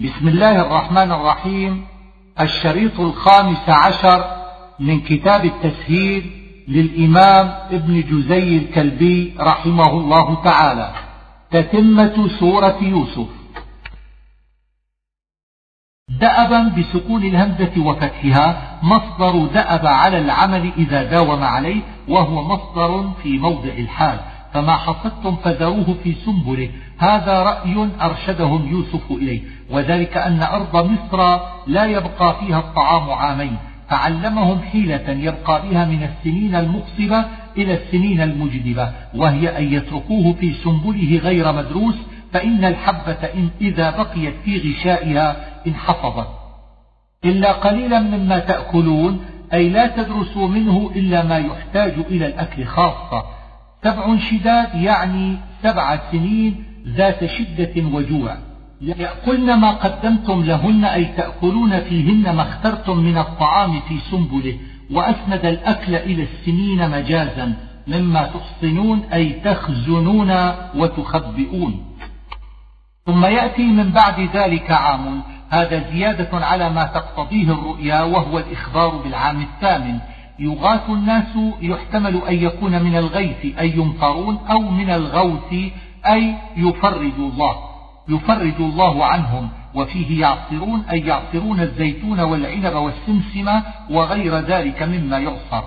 بسم الله الرحمن الرحيم. الشريط الخامس عشر من كتاب التسهيل للإمام ابن جزي الكلبي رحمه الله تعالى. تتمة سورة يوسف. دأبا بسكون الهمزة وفتحها مصدر دأب على العمل إذا داوم عليه وهو مصدر في موضع الحال. فما حصدتم فذروه في سنبله. هذا رأي أرشدهم يوسف إليه وذلك أن أرض مصر لا يبقى فيها الطعام عامين فعلمهم حيلة يبقى بها من السنين المقصبة إلى السنين المجدبة وهي أن يتركوه في سنبله غير مدروس فإن الحبة إن إذا بقيت في غشائها انحفظت إلا قليلا مما تأكلون أي لا تدرسوا منه إلا ما يحتاج إلى الأكل خاصة. سبع شداد يعني سبع سنين ذات شدة وجوع. يأكلن ما قدمتم لهن أي تأكلون فيهن ما اخترتم من الطعام في سنبله وأسند الأكل إلى السنين مجازا مما تحصنون أي تخزنون وتخبئون. ثم يأتي من بعد ذلك عام. هذا زيادة على ما تقتضيه الرؤيا وهو الإخبار بالعام الثامن. يغاث الناس يحتمل أن يكون من الغيث أي يمطرون أو من الغوث أي يفرج الله يفرج الله عنهم وفيه يعصرون أي يعصرون الزيتون والعنب والسمسم وغير ذلك مما يعصر.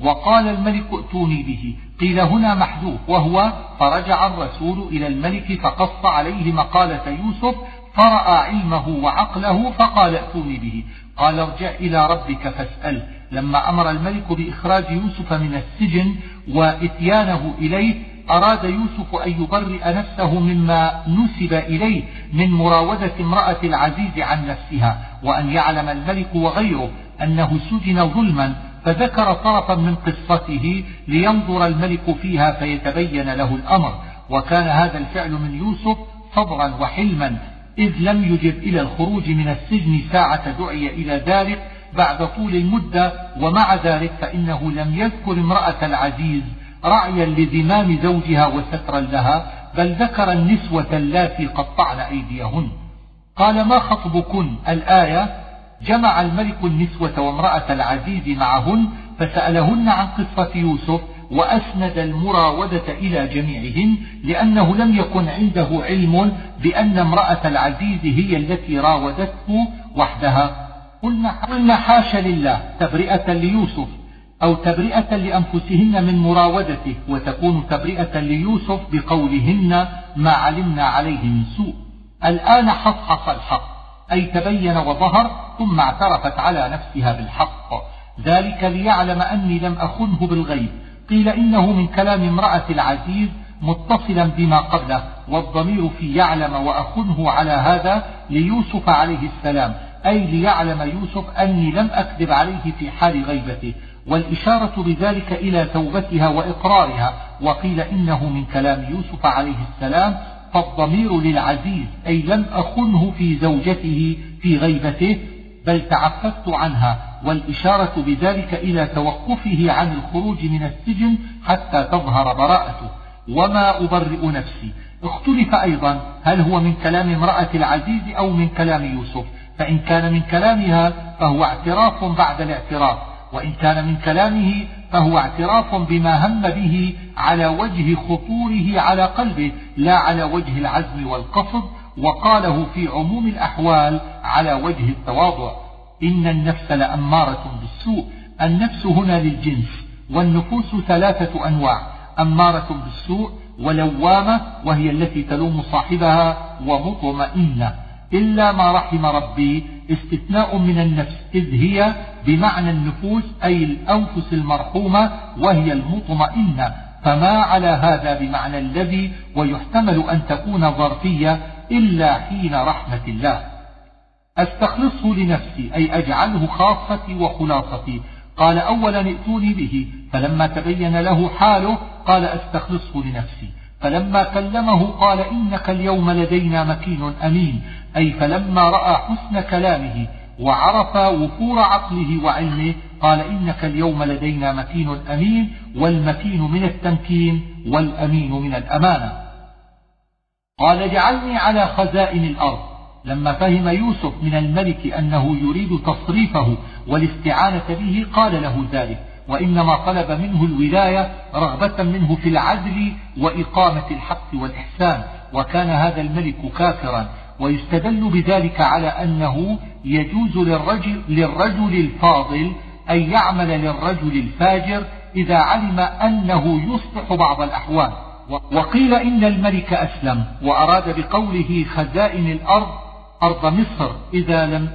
وقال الملك ائتوني به. قيل هنا محذوف وهو فرجع الرسول إلى الملك فقص عليه مقالة يوسف فرأى علمه وعقله فقال ائتوني به. قال ارجع إلى ربك فاسأل. لما أمر الملك بإخراج يوسف من السجن وإتيانه إليه أراد يوسف أن يبرئ نفسه مما نسب إليه من مراودة امرأة العزيز عن نفسها وأن يعلم الملك وغيره أنه سجن ظلما فذكر طرفا من قصته لينظر الملك فيها فيتبين له الأمر. وكان هذا الفعل من يوسف صبرا وحلما إذ لم يجب إلى الخروج من السجن ساعة دعي إلى ذلك بعد طول المدة ومع ذلك فإنه لم يذكر امرأة العزيز رعيا لذمام زوجها وسترا لها بل ذكر النسوة اللاتي قطعن أيديهن. قال ما خطبكن؟ الآية جمع الملك النسوة وامرأة العزيز معهن فسألهن عن قصة يوسف وأسند المراودة إلى جميعهن لأنه لم يكن عنده علم بأن امرأة العزيز هي التي راودته وحدها. قلنا حاش لله تبرئة ليوسف. أو تبرئة لأنفسهن من مراودته وتكون تبرئة ليوسف بقولهن ما علمنا عليه من سوء. الآن حصحص الحق أي تبين وظهر ثم اعترفت على نفسها بالحق. ذلك ليعلم أني لم أخنه بالغيب. قيل إنه من كلام امرأة العزيز متصلا بما قبله والضمير في يعلم وأخنه على هذا ليوسف عليه السلام أي ليعلم يوسف أني لم أكذب عليه في حال غيبته. والإشارة بذلك إلى توبتها وإقرارها وقيل إنه من كلام يوسف عليه السلام فالضمير للعزيز أي لم أخنه في زوجته في غيبته بل تعففت عنها والإشارة بذلك إلى توقفه عن الخروج من السجن حتى تظهر براءته. وما أبرئ نفسي. اختلف أيضا هل هو من كلام امرأة العزيز أو من كلام يوسف. فإن كان من كلامها فهو اعتراف بعد الاعتراف. وإن كان من كلامه فهو اعتراف بما هم به على وجه خطوره على قلبه لا على وجه العزم والقصد وقاله في عموم الأحوال على وجه التواضع. إن النفس لأمارة بالسوء. النفس هنا للجنس والنفوس ثلاثة أنواع أمارة بالسوء ولوامة وهي التي تلوم صاحبها ومطمئنة. إلا ما رحم ربي استثناء من النفس إذ هي بمعنى النفوس أي الأنفس المرحومة وهي المطمئنة. فما على هذا بمعنى الذي ويحتمل أن تكون ظرفية إلا حين رحمة الله. أستخلصه لنفسي أي أجعله خاصتي وخلاصتي. قال أولا ائتوني به فلما تبين له حاله قال أستخلصه لنفسي. فلما كلمه قال إنك اليوم لدينا مكين أمين. أي فلما رأى حسن كلامه وعرف وفور عقله وعلمه قال إنك اليوم لدينا مكين أمين. والمكين من التمكين والأمين من الأمانة. قال اجعلني على خزائن الأرض. لما فهم يوسف من الملك أنه يريد تصريفه والاستعانة به قال له ذلك. وإنما طلب منه الولاية رغبة منه في العدل وإقامة الحق والإحسان وكان هذا الملك كافرا. ويستدل بذلك على أنه يجوز للرجل, للرجل الفاضل أن يعمل للرجل الفاجر إذا علم أنه يصلح بعض الأحوال. وقيل إن الملك أسلم وأراد بقوله خزائن الأرض أرض مصر إذا لم,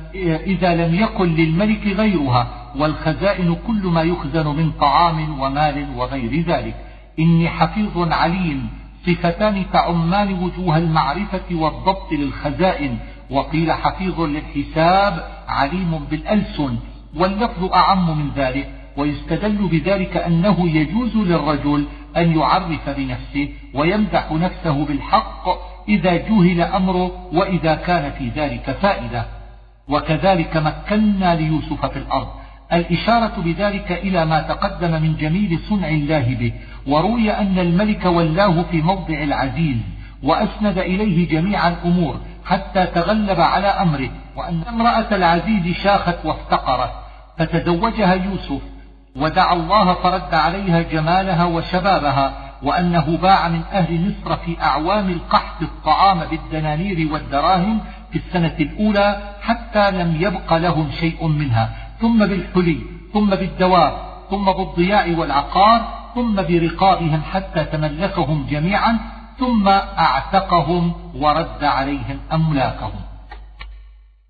إذا لم يكن للملك غيرها والخزائن كل ما يخزن من طعام ومال وغير ذلك. إني حفيظ عليم. صفتان تعمان وجوه المعرفة والضبط للخزائن. وقيل حفيظ للحساب عليم بالألسن. واللفظ أعم من ذلك. ويستدل بذلك أنه يجوز للرجل أن يعرف بنفسه ويمدح نفسه بالحق إذا جهل أمره وإذا كان في ذلك فائدة. وكذلك مكنا ليوسف في الأرض. الإشارة بذلك إلى ما تقدم من جميل صنع الله به. وروي أن الملك ولاه في موضع العزيز وأسند إليه جميع الأمور حتى تغلب على أمره وأن امرأة العزيز شاخت وافتقرت. فتزوجها يوسف ودعا الله فرد عليها جمالها وشبابها وأنه باع من أهل مصر في أعوام القحط الطعام بالدنانير والدراهم في السنة الأولى حتى لم يبق لهم شيء منها. ثم بالحلي ثم بالدواب ثم بالضياء والعقار ثم برقابهم حتى تملكهم جميعا ثم أعتقهم ورد عليهم أملاكهم.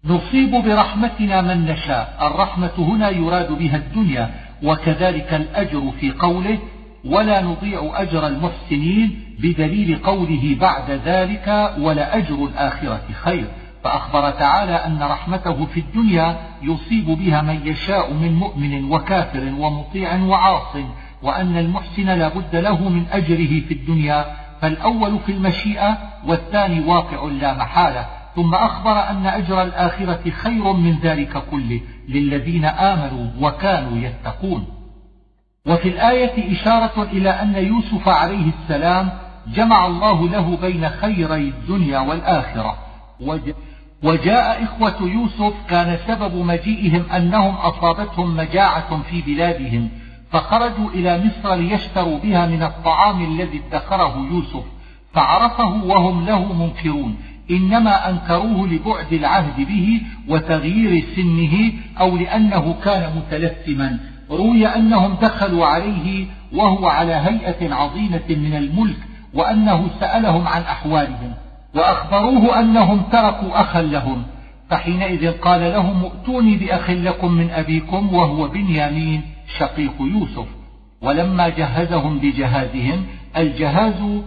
نصيب برحمتنا من نشاء. الرحمة هنا يراد بها الدنيا وكذلك الأجر في قوله ولا نضيع أجر المحسنين بدليل قوله بعد ذلك ولأجر الآخرة خير. فأخبر تعالى أن رحمته في الدنيا يصيب بها من يشاء من مؤمن وكافر ومطيع وعاص وأن المحسن لا بد له من أجره في الدنيا. فالأول في المشيئة والثاني واقع لا محالة. ثم أخبر أن أجر الآخرة خير من ذلك كله للذين آمنوا وكانوا يتقون. وفي الآية إشارة إلى أن يوسف عليه السلام جمع الله له بين خيري الدنيا والآخرة. وجاء إخوة يوسف كان سبب مجيئهم أنهم أصابتهم مجاعة في بلادهم فخرجوا إلى مصر ليشتروا بها من الطعام الذي ادخره يوسف فعرفه وهم له منكرون إنما أنكروه لبعد العهد به وتغيير سنه أو لأنه كان متلثما. روي أنهم دخلوا عليه وهو على هيئة عظيمة من الملك وأنه سألهم عن أحوالهم وأخبروه أنهم تركوا أخا لهم فحينئذ قال لهم ائتوني بأخ لكم من أبيكم وهو بنيامين شقيق يوسف. ولما جهزهم بجهازهم الجهاز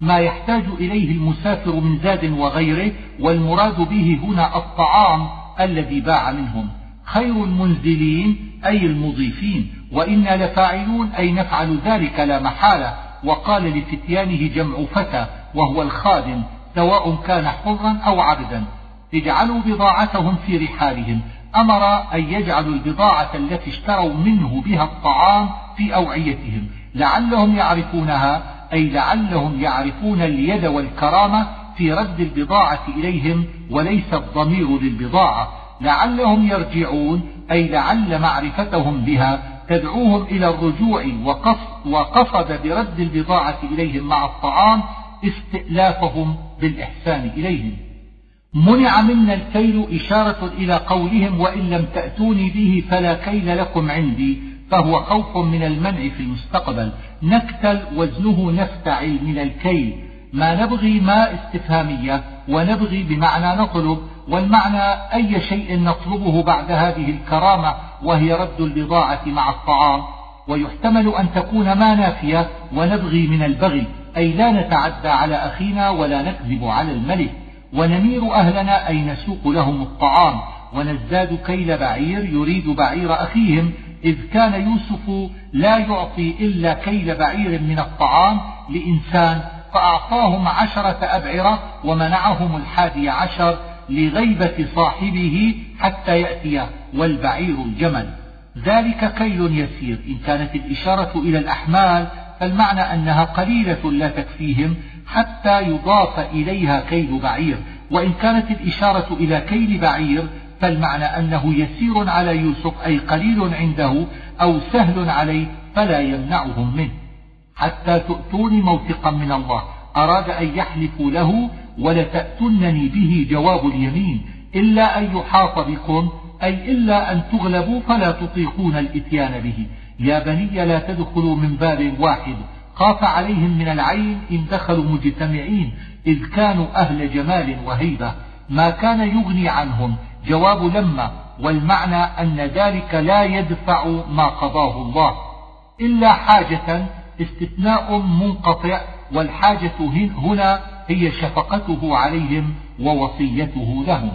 ما يحتاج إليه المسافر من زاد وغيره والمراد به هنا الطعام الذي باع منهم. خير المنزلين أي المضيفين. وإنا لفاعلون أي نفعل ذلك لا محالة. وقال لفتيانه جمع فتى وهو الخادم سواء كان حرا أو عبدا. اجعلوا بضاعتهم في رحالهم. أمر أن يجعلوا البضاعة التي اشتروا منه بها الطعام في أوعيتهم. لعلهم يعرفونها أي لعلهم يعرفون اليد والكرامة في رد البضاعة إليهم وليس الضمير للبضاعة. لعلهم يرجعون أي لعل معرفتهم بها تدعوهم إلى الرجوع وقصد برد البضاعة إليهم مع الطعام استئلافهم بالإحسان إليهم. منع منا الكيل إشارة إلى قولهم وإن لم تأتوني به فلا كيل لكم عندي فهو خوف من المنع في المستقبل. نكتل وزنه نفتعل من الكيل. ما نبغي ما استفهامية ونبغي بمعنى نطلب والمعنى أي شيء نطلبه بعد هذه الكرامة وهي رد البضاعة مع الطعام ويحتمل أن تكون ما نافية ونبغي من البغي أي لا نتعدى على أخينا ولا نكذب على الملك. ونمير أهلنا أي نسوق لهم الطعام ونزداد كيل بعير يريد بعير أخيهم إذ كان يوسف لا يعطي إلا كيل بعير من الطعام لإنسان فأعطاهم عشرة أبعرة ومنعهم الحادي عشر لغيبة صاحبه حتى يأتي والبعير الجمل. ذلك كيل يسير. إن كانت الإشارة إلى الأحمال فالمعنى أنها قليلة لا تكفيهم حتى يضاف إليها كيل بعير. وإن كانت الإشارة إلى كيل بعير فالمعنى أنه يسير على يوسف أي قليل عنده أو سهل عليه فلا يمنعهم منه. حتى تؤتوني موثقا من الله. أراد أن يحلفوا له ولتأتنني به جواب اليمين إلا أن يحاط بكم أي إلا أن تغلبوا فلا تطيقون الإتيان به. يا بني لا تدخلوا من باب واحد. خاف عليهم من العين إن دخلوا مجتمعين إذ كانوا أهل جمال وهيبة. ما كان يغني عنهم جواب لما والمعنى أن ذلك لا يدفع ما قضاه الله. إلا حاجة استثناء منقطع والحاجة هنا هي شفقته عليهم ووصيته لهم.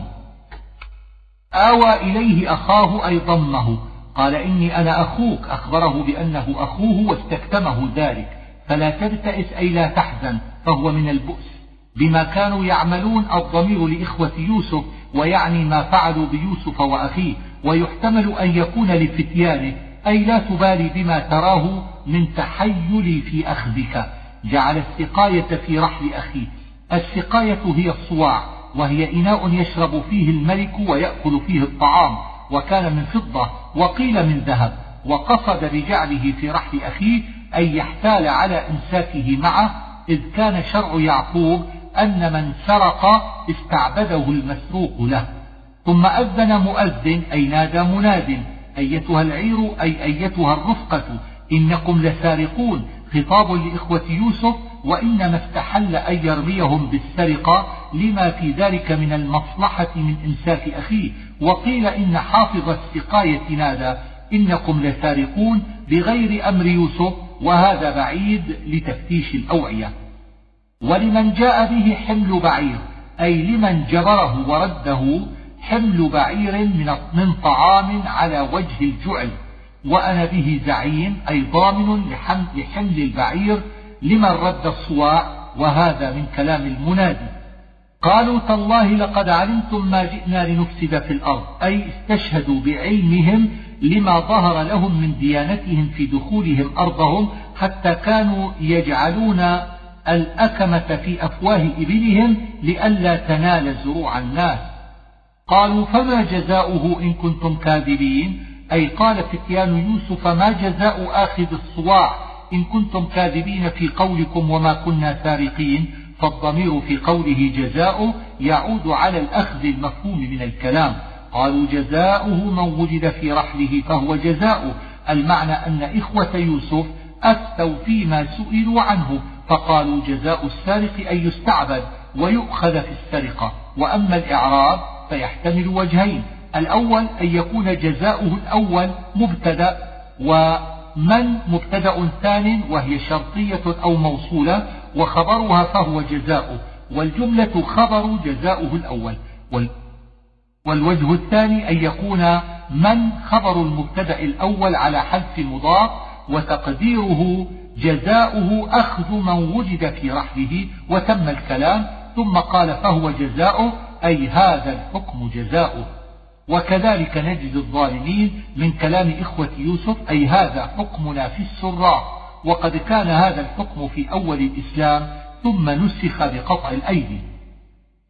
آوى إليه أخاه أي ضمه قال إني أنا أخوك أخبره بأنه أخوه واستكتمه ذلك فلا تبتئس أي لا تحزن فهو من البؤس. بما كانوا يعملون الضمير لإخوة يوسف ويعني ما فعلوا بيوسف وأخيه ويحتمل أن يكون لفتيانه أي لا تبالي بما تراه من تحيلي في أخذك. جعل السقاية في رحل أخيه السقاية هي الصواع وهي إناء يشرب فيه الملك ويأكل فيه الطعام وكان من فضة وقيل من ذهب وقصد بجعله في رحل أخيه أن يحتال على إمساكه معه إذ كان شرع يعقوب أن من سرق استعبده المسروق له. ثم أذن مؤذن أي نادى مناد أيتها العير أي أيتها الرفقة إنكم لسارقون خطاب لإخوة يوسف وإنما استحل أن يرميهم بالسرقة لما في ذلك من المصلحة من إمساك أخيه وقيل إن حافظ السقاية نادى إنكم لسارقون بغير أمر يوسف وهذا بعيد لتفتيش الأوعية. ولمن جاء به حمل بعير أي لمن جبره ورده حمل بعير من طعام على وجه الجعل وأنا به زعيم أي ضامن لحمل البعير لمن رد الصواع وهذا من كلام المنادي؟ قالوا تالله لقد علمتم ما جئنا لنفسد في الأرض أي استشهدوا بعلمهم لما ظهر لهم من ديانتهم في دخولهم أرضهم حتى كانوا يجعلون الأكمة في أفواه إبلهم لئلا تنال زروع الناس. قالوا فما جزاؤه إن كنتم كاذبين؟ أي قال فتيان يوسف ما جزاء آخذ الصواع؟ إن كنتم كاذبين في قولكم وما كنا سارقين فالضمير في قوله جزاؤه يعود على الأخذ المفهوم من الكلام. قالوا جزاؤه من وجد في رحله فهو جزاؤه المعنى أن إخوة يوسف أفتوا فيما سئلوا عنه فقالوا جزاء السارق أن يستعبد ويؤخذ في السرقة. وأما الإعراب فيحتمل وجهين الأول أن يكون جزاؤه الأول مبتدأ ومن مبتدأ ثان وهي شرطية أو موصولة وخبرها فهو جزاؤه والجملة خبر جزاؤه الأول. والوجه الثاني أن يكون من خبر المبتدأ الأول على حذف مضاف وتقديره جزاؤه أخذ من وجد في رحله وتم الكلام ثم قال فهو جزاؤه أي هذا الحكم جزاؤه. وكذلك نجد الظالمين من كلام إخوة يوسف أي هذا حكمنا في السراء وقد كان هذا الحكم في أول الإسلام ثم نسخ بقطع الأيدي.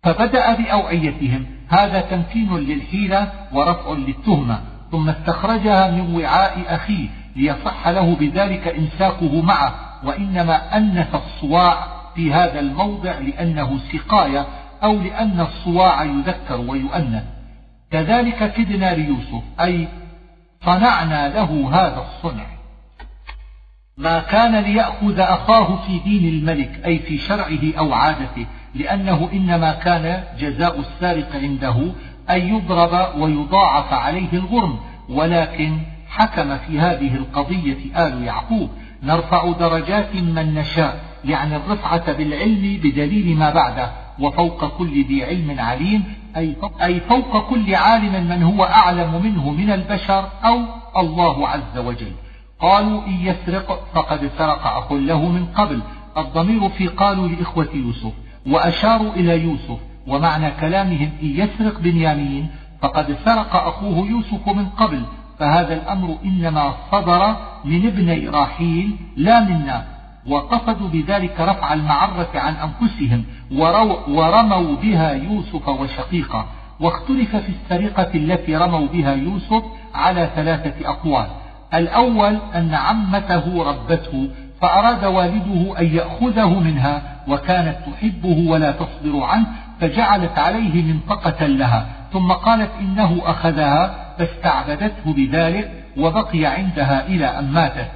فبدأ بأوعيتهم. هذا تمكين للحيلة ورفع للتهمة. ثم استخرجها من وعاء أخيه ليصح له بذلك إمساكه معه. وإنما أنث الصواع في هذا الموضع لأنه سقاية أو لأن الصواع يذكر ويؤنث. كذلك كدنا ليوسف أي صنعنا له هذا الصنع. ما كان ليأخذ أخاه في دين الملك أي في شرعه أو عادته لأنه إنما كان جزاء السارق عنده أن يضرب ويضاعف عليه الغرم. ولكن حكم في هذه القضية آل يعقوب نرفع درجات من نشاء. يعني الرفعة بالعلم بدليل ما بعده وفوق كل ذي علم عليم أي فوق كل عالم من هو أعلم منه من البشر أو الله عز وجل. قالوا إن يسرق فقد سرق أخ له من قبل. الضمير في قالوا لإخوة يوسف وأشاروا إلى يوسف ومعنى كلامهم إن يسرق بنيامين فقد سرق أخوه يوسف من قبل. فهذا الأمر إنما صدر من ابن راحيل لا منا. وقصدوا بذلك رفع المعرة عن أنفسهم ورموا بها يوسف وشقيقة. واختلف في السرقة التي رموا بها يوسف على ثلاثة أقوال. الأول أن عمته ربته فأراد والده أن يأخذه منها وكانت تحبه ولا تصبر عنه فجعلت عليه منطقة لها. ثم قالت إنه أخذها فاستعبدته بذلك وبقي عندها إلى أن ماتت.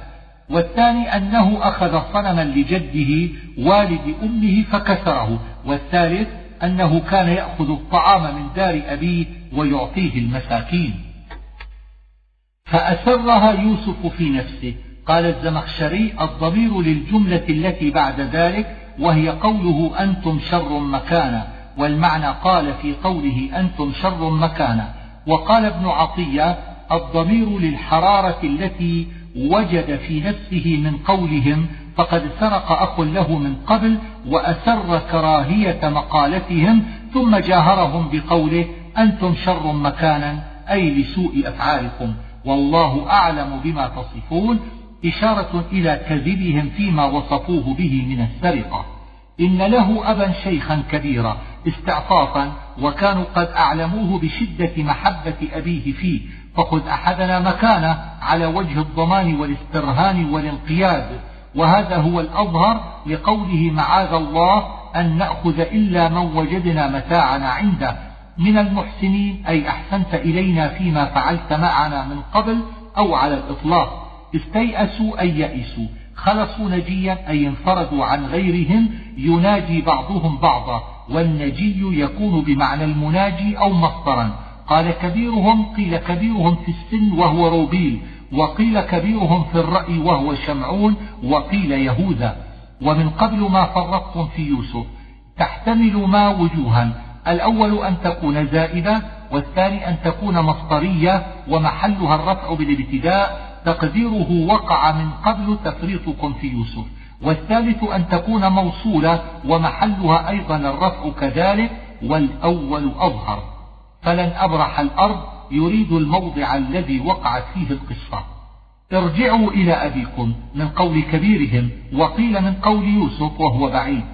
والثاني أنه أخذ صنما لجده والد أمه فكسره والثالث أنه كان يأخذ الطعام من دار أبيه ويعطيه المساكين. فأسرها يوسف في نفسه. قال الزمخشري الضمير للجملة التي بعد ذلك وهي قوله أنتم شر مكانا. والمعنى قال في قوله أنتم شر مكانا. وقال ابن عطية الضمير للحرارة التي وجد في نفسه من قولهم فقد سرق أخ له من قبل وأسر كراهية مقالتهم ثم جاهرهم بقوله أنتم شر مكانا أي لسوء أفعالكم والله أعلم بما تصفون إشارة إلى كذبهم فيما وصفوه به من السرقة. إن له أبا شيخا كبيرا استعطافا وكانوا قد أعلموه بشدة محبة أبيه فيه فخذ أحدنا مكانه على وجه الضمان والاسترهان والانقياد وهذا هو الأظهر لقوله معاذ الله أن نأخذ إلا من وجدنا متاعنا عنده. من المحسنين أي أحسنت إلينا فيما فعلت معنا من قبل أو على الإطلاق. استيأسوا أي يئسوا. خلصوا نجيا أي انفردوا عن غيرهم يناجي بعضهم بعضا والنجي يكون بمعنى المناجي أو مصدرا. قال كبيرهم قيل كبيرهم في السن وهو روبيل وقيل كبيرهم في الرأي وهو شمعون وقيل يهوذا. ومن قبل ما فرطتم في يوسف تحتمل ما وجوها. الأول أن تكون زائدة والثاني أن تكون مصدرية ومحلها الرفع بالابتداء. تقديره وقع من قبل تفريطكم في يوسف. والثالث أن تكون موصولة ومحلها أيضا الرفع كذلك والأول أظهر. فلن أبرح الأرض يريد الموضع الذي وقعت فيه القصة ارجعوا إلى أبيكم من قول كبيرهم وقيل من قول يوسف وهو بعيد.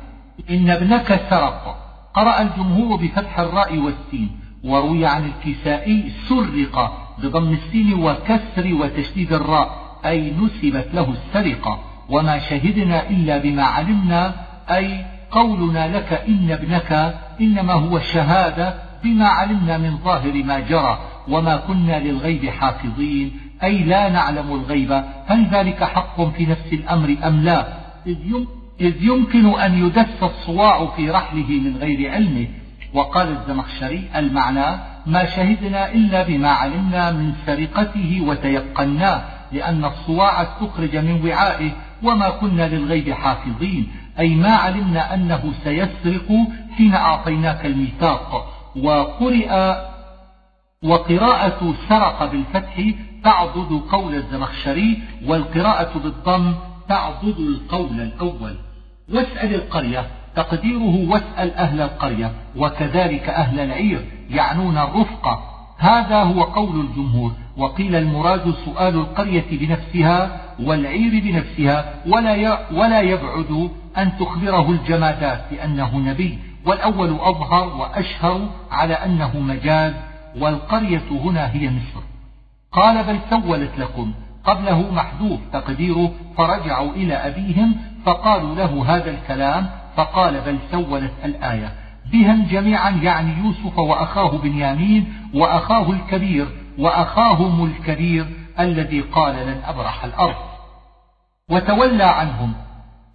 إن ابنك سرق. قرأ الجمهور بفتح الراء والسين وروي عن الكسائي سرق بضم السين وكسر وتشديد الراء أي نسبت له السرقة. وما شهدنا إلا بما علمنا أي قولنا لك إن ابنك إنما هو شهادة بما علمنا من ظاهر ما جرى وما كنا للغيب حافظين أي لا نعلم الغيب هل ذلك حق في نفس الأمر أم لا؟ إذ يمكن أن يدس الصواع في رحله من غير علمه. وقال الزمخشري المعنى ما شهدنا إلا بما علمنا من سرقته وتيقناه لأن الصواع استخرج من وعائه وما كنا للغيب حافظين. أي ما علمنا أنه سيسرق حين أعطيناك الميثاق. وقرئ وقراءة سرق بالفتح تعضد قول الزمخشري والقراءة بالضم تعضد القول الأول. واسأل القرية تقديره واسأل أهل القرية وكذلك أهل العير يعنون الرفقة هذا هو قول الجمهور. وقيل المراد سؤال القرية بنفسها والعير بنفسها ولا ولا يبعد أن تخبره الجمادات بأنه نبي. والأول أظهر وأشهر على أنه مجاز والقرية هنا هي مصر. قال بل سولت لكم قبله محذوف تقديره فرجعوا إلى أبيهم فقالوا له هذا الكلام فقال بل سولت الآية. بهم جميعا يعني يوسف وأخاه بنيامين وأخاه الكبير وأخاهم الكبير الذي قال لن أبرح الأرض. وتولى عنهم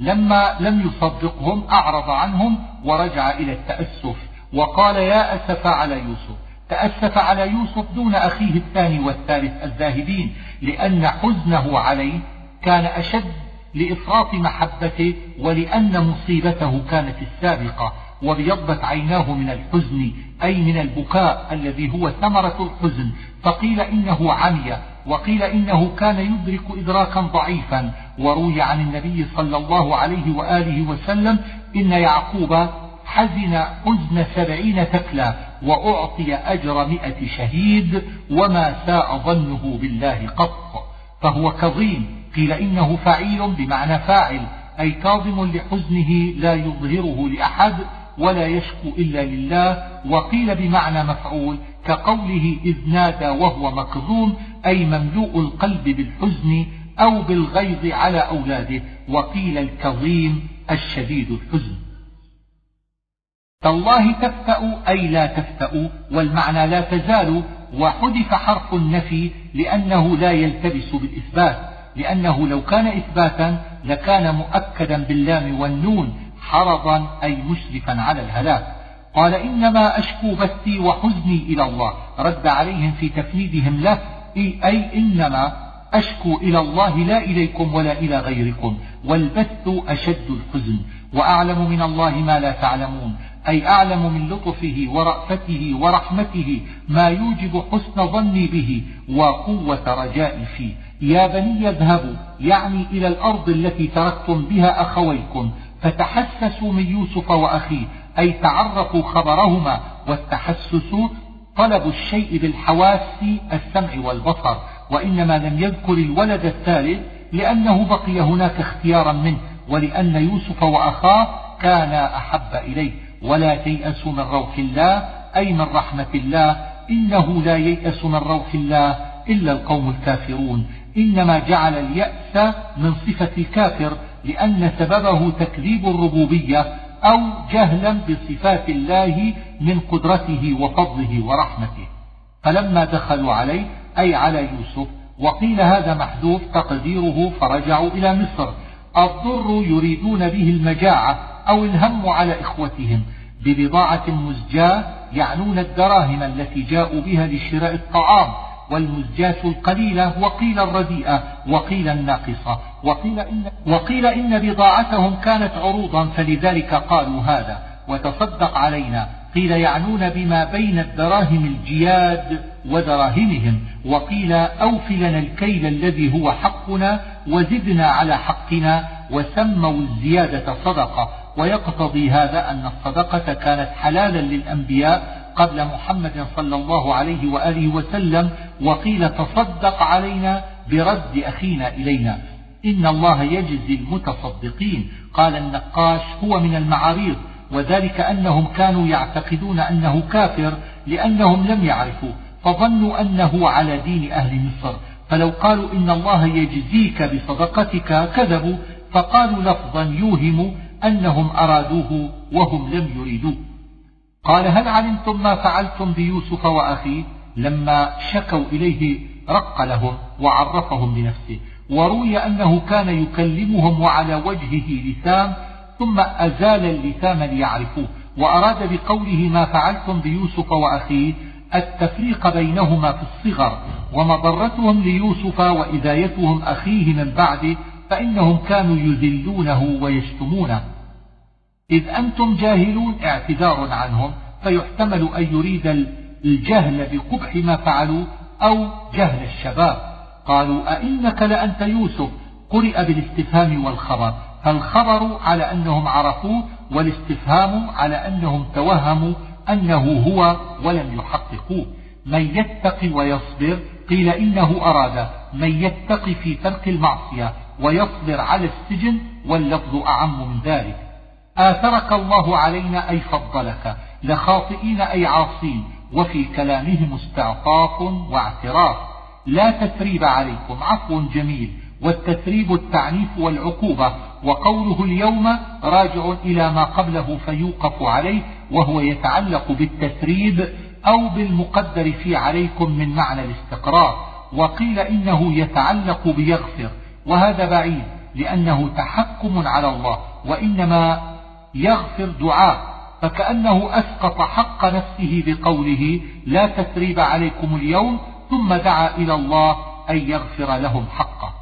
لما لم يصدقهم أعرض عنهم ورجع إلى التأسف وقال يا أسف على يوسف. تأسف على يوسف دون أخيه الثاني والثالث الذاهبين لأن حزنه عليه كان أشد لإفراط محبته ولأن مصيبته كانت السابقة وابيضت عيناه من الحزن أي من البكاء الذي هو ثمرة الحزن فقيل إنه عمي. وقيل إنه كان يدرك إدراكا ضعيفا وروي عن النبي صلى الله عليه وآله وسلم إن يعقوب حزن حزن سبعين تكلا وأعطي أجر مئة شهيد وما ساء ظنه بالله قط. فهو كظيم قيل إنه فعيل بمعنى فاعل أي كاظم لحزنه لا يظهره لأحد ولا يشكو إلا لله وقيل بمعنى مفعول كقوله إذ نادى وهو مكظوم أي مملوء القلب بالحزن أو بالغيظ على أولاده وقيل الكظيم الشديد الحزن. تالله تفتأ أي لا تفتأ والمعنى لا تزال وحذف حرف النفي لأنه لا يلتبس بالإثبات لأنه لو كان إثباتا لكان مؤكدا باللام والنون حرضا أي مشرفا على الهلاك. قال إنما أشكو بثي وحزني إلى الله رد عليهم في تفنيدهم له أي إنما أشكو إلى الله لا إليكم ولا إلى غيركم والبث أشد الحزن وأعلم من الله ما لا تعلمون أي أعلم من لطفه ورأفته ورحمته ما يوجب حسن ظني به وقوة رجائي فيه. يا بني اذهبوا يعني إلى الأرض التي تركتم بها أخويكم فتحسسوا من يوسف وأخيه أي تعرفوا خبرهما والتحسس طلب الشيء بالحواس السمع والبصر وإنما لم يذكر الولد الثالث لأنه بقي هناك اختيارا منه ولأن يوسف وأخاه كانا أحب إليه ولا تيأسوا من روح الله أي من رحمة الله إنه لا ييأس من روح الله إلا القوم الكافرون. إنما جعل اليأس من صفة الكافر لأن سببه تكذيب الربوبية أو جهلا بصفات الله من قدرته وفضله ورحمته. فلما دخلوا عليه أي على يوسف وقيل هذا محذوف تقديره فرجعوا إلى مصر. الضر يريدون به المجاعة أو الهم على إخوتهم. ببضاعة مزجاة يعنون الدراهم التي جاءوا بها لشراء الطعام. والمزجاة القليلة وقيل الرديئة وقيل الناقصة وقيل إن, وقيل إن بضاعتهم كانت عروضا فلذلك قالوا هذا. وتصدق علينا قيل يعنون بما بين الدراهم الجياد ودراهمهم وقيل أوف لنا الكيل الذي هو حقنا وزدنا على حقنا وسموا الزيادة صدقة. ويقتضي هذا أن الصدقة كانت حلالا للأنبياء قبل محمد صلى الله عليه وآله وسلم وقيل تصدق علينا برد أخينا إلينا. إن الله يجزي المتصدقين. قال النقاش هو من المعاريض وذلك أنهم كانوا يعتقدون أنه كافر لأنهم لم يعرفوا فظنوا أنه على دين أهل مصر. فلو قالوا إن الله يجزيك بصدقتك كذبوا فقالوا لفظا يوهم أنهم أرادوه وهم لم يريدوه. قال هل علمتم ما فعلتم بيوسف وأخيه؟ لما شكوا إليه رق لهم وعرفهم بنفسه وروي أنه كان يكلمهم وعلى وجهه لثام ثم أزال اللثام ليعرفوه. وأراد بقوله ما فعلتم بيوسف وأخيه؟ التفريق بينهما في الصغر ومضرتهم ليوسف وإذايتهم أخيه من بعده فإنهم كانوا يذلونه ويشتمونه. إذ أنتم جاهلون اعتذار عنهم فيحتمل أن يريد الجهل بقبح ما فعلوا أو جهل الشباب. قالوا أئنك لأنت يوسف؟ قرئ بالاستفهام والخبر. فالخبر على أنهم عرفوه والاستفهام على أنهم توهموا أنه هو ولم يحققوه. من يتق ويصبر قيل إنه أراد. من يتق في ترك المعصية ويصبر على السجن واللفظ أعم من ذلك. آثرك الله علينا أي فضلك. لخاطئين أي عاصين. وفي كلامهم استعطاف واعتراف. لا تثريب عليكم. عفو جميل. والتثريب التعنيف والعقوبة. وقوله اليوم راجع إلى ما قبله فيوقف عليه. وهو يتعلق بالتثريب أو بالمقدر في عليكم من معنى الاستقرار. وقيل إنه يتعلق بيغفر. وهذا بعيد لأنه تحكم على الله. وإنما يغفر دعاء فكأنه أسقط حق نفسه بقوله لا تثريب عليكم اليوم ثم دعا إلى الله أن يغفر لهم حقه.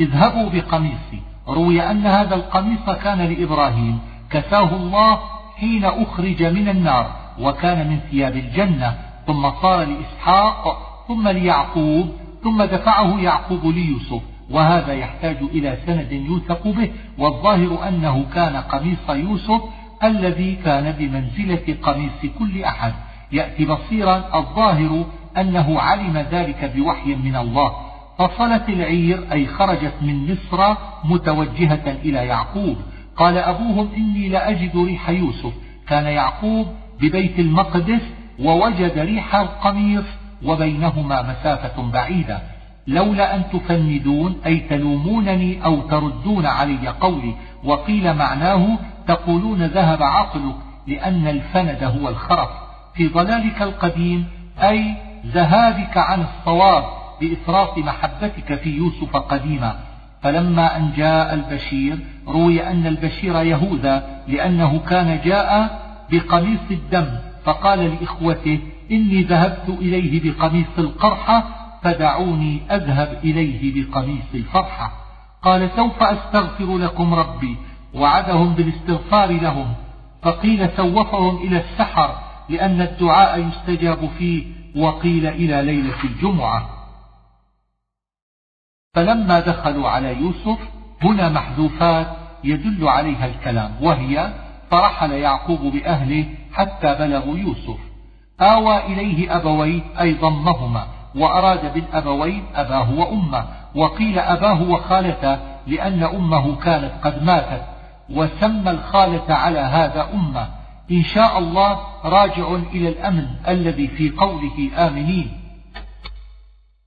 اذهبوا بقميصي روي أن هذا القميص كان لإبراهيم كساه الله حين أخرج من النار وكان من ثياب الجنة ثم صار لإسحاق ثم ليعقوب ثم دفعه يعقوب ليوسف. وهذا يحتاج إلى سند يوثق به والظاهر أنه كان قميص يوسف الذي كان بمنزلة قميص كل أحد. يأتي بصيرا الظاهر أنه علم ذلك بوحي من الله. فصلت العير أي خرجت من مصر متوجهة إلى يعقوب. قال أبوهم إني لأجد ريح يوسف. كان يعقوب ببيت المقدس ووجد ريح القميص وبينهما مسافة بعيدة. لولا أن تفندون أي تلومونني أو تردون علي قولي وقيل معناه تقولون ذهب عقلك لأن الفند هو الخرف. في ضلالك القديم أي ذهابك عن الصواب بإفراط محبتك في يوسف قديما. فلما أن جاء البشير روي أن البشير يهوذا لأنه كان جاء بقميص الدم فقال لإخوته إني ذهبت إليه بقميص القرحة فدعوني أذهب إليه بقميص الفرحة. قال سوف أستغفر لكم ربي. وعدهم بالاستغفار لهم. فقيل سوفهم إلى السحر لأن الدعاء يستجاب فيه. وقيل إلى ليلة الجمعة. فلما دخلوا على يوسف هنا محذوفات يدل عليها الكلام وهي فرحل يعقوب بأهله حتى بلغوا يوسف. آوى إليه أبويه أي ضمهما وأراد بالأبوين أباه وأمه وقيل أباه وخالته لأن أمه كانت قد ماتت وسمى الخالة على هذا أمه. إن شاء الله راجع إلى الأمن الذي في قوله آمنين.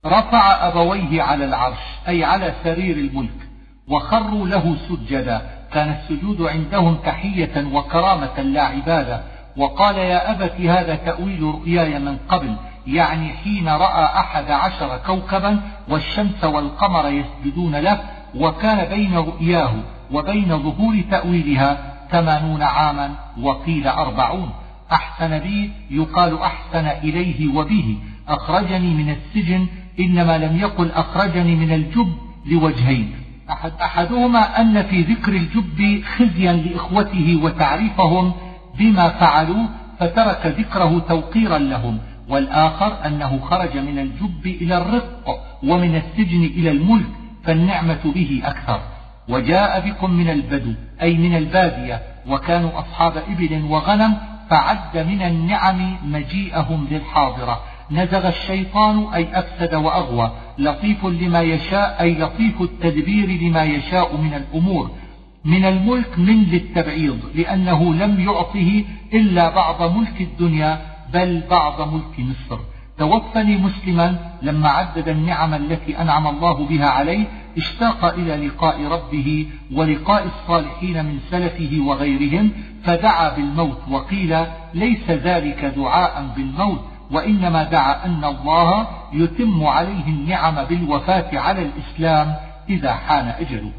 رفع أبويه على العرش أي على سرير الملك وخروا له سجدا. كان السجود عندهم تحية وكرامة لا عبادة. وقال يا أبت هذا تأويل رؤياي من قبل يعني حين رأى أحد عشر كوكبا والشمس والقمر يسجدون له وكان بين رؤياه وبين ظهور تأويلها ثمانون عاما وقيل أربعون. أحسن بي يقال أحسن إليه وبه. أخرجني من السجن إنما لم يقل أخرجني من الجب لوجهين. أحد أحدهما أن في ذكر الجب خزيا لإخوته وتعريفهم بما فعلوا فترك ذكره توقيرا لهم. والآخر أنه خرج من الجب إلى الرق ومن السجن إلى الملك فالنعمة به أكثر. وجاء بكم من البدو أي من البادية وكانوا أصحاب إبل وغنم فعد من النعم مجيئهم للحاضرة. نزغ الشيطان أي أفسد وأغوى. لطيف لما يشاء أي لطيف التدبير لما يشاء من الأمور. من الملك من للتبعيض لأنه لم يعطه إلا بعض ملك الدنيا بل بعض ملك مصر. توفني مسلما لما عدد النعم التي أنعم الله بها عليه اشتاق إلى لقاء ربه ولقاء الصالحين من سلفه وغيرهم فدعا بالموت وقيل ليس ذلك دعاء بالموت وإنما دعا أن الله يتم عليه النعم بالوفاة على الإسلام إذا حان أجله.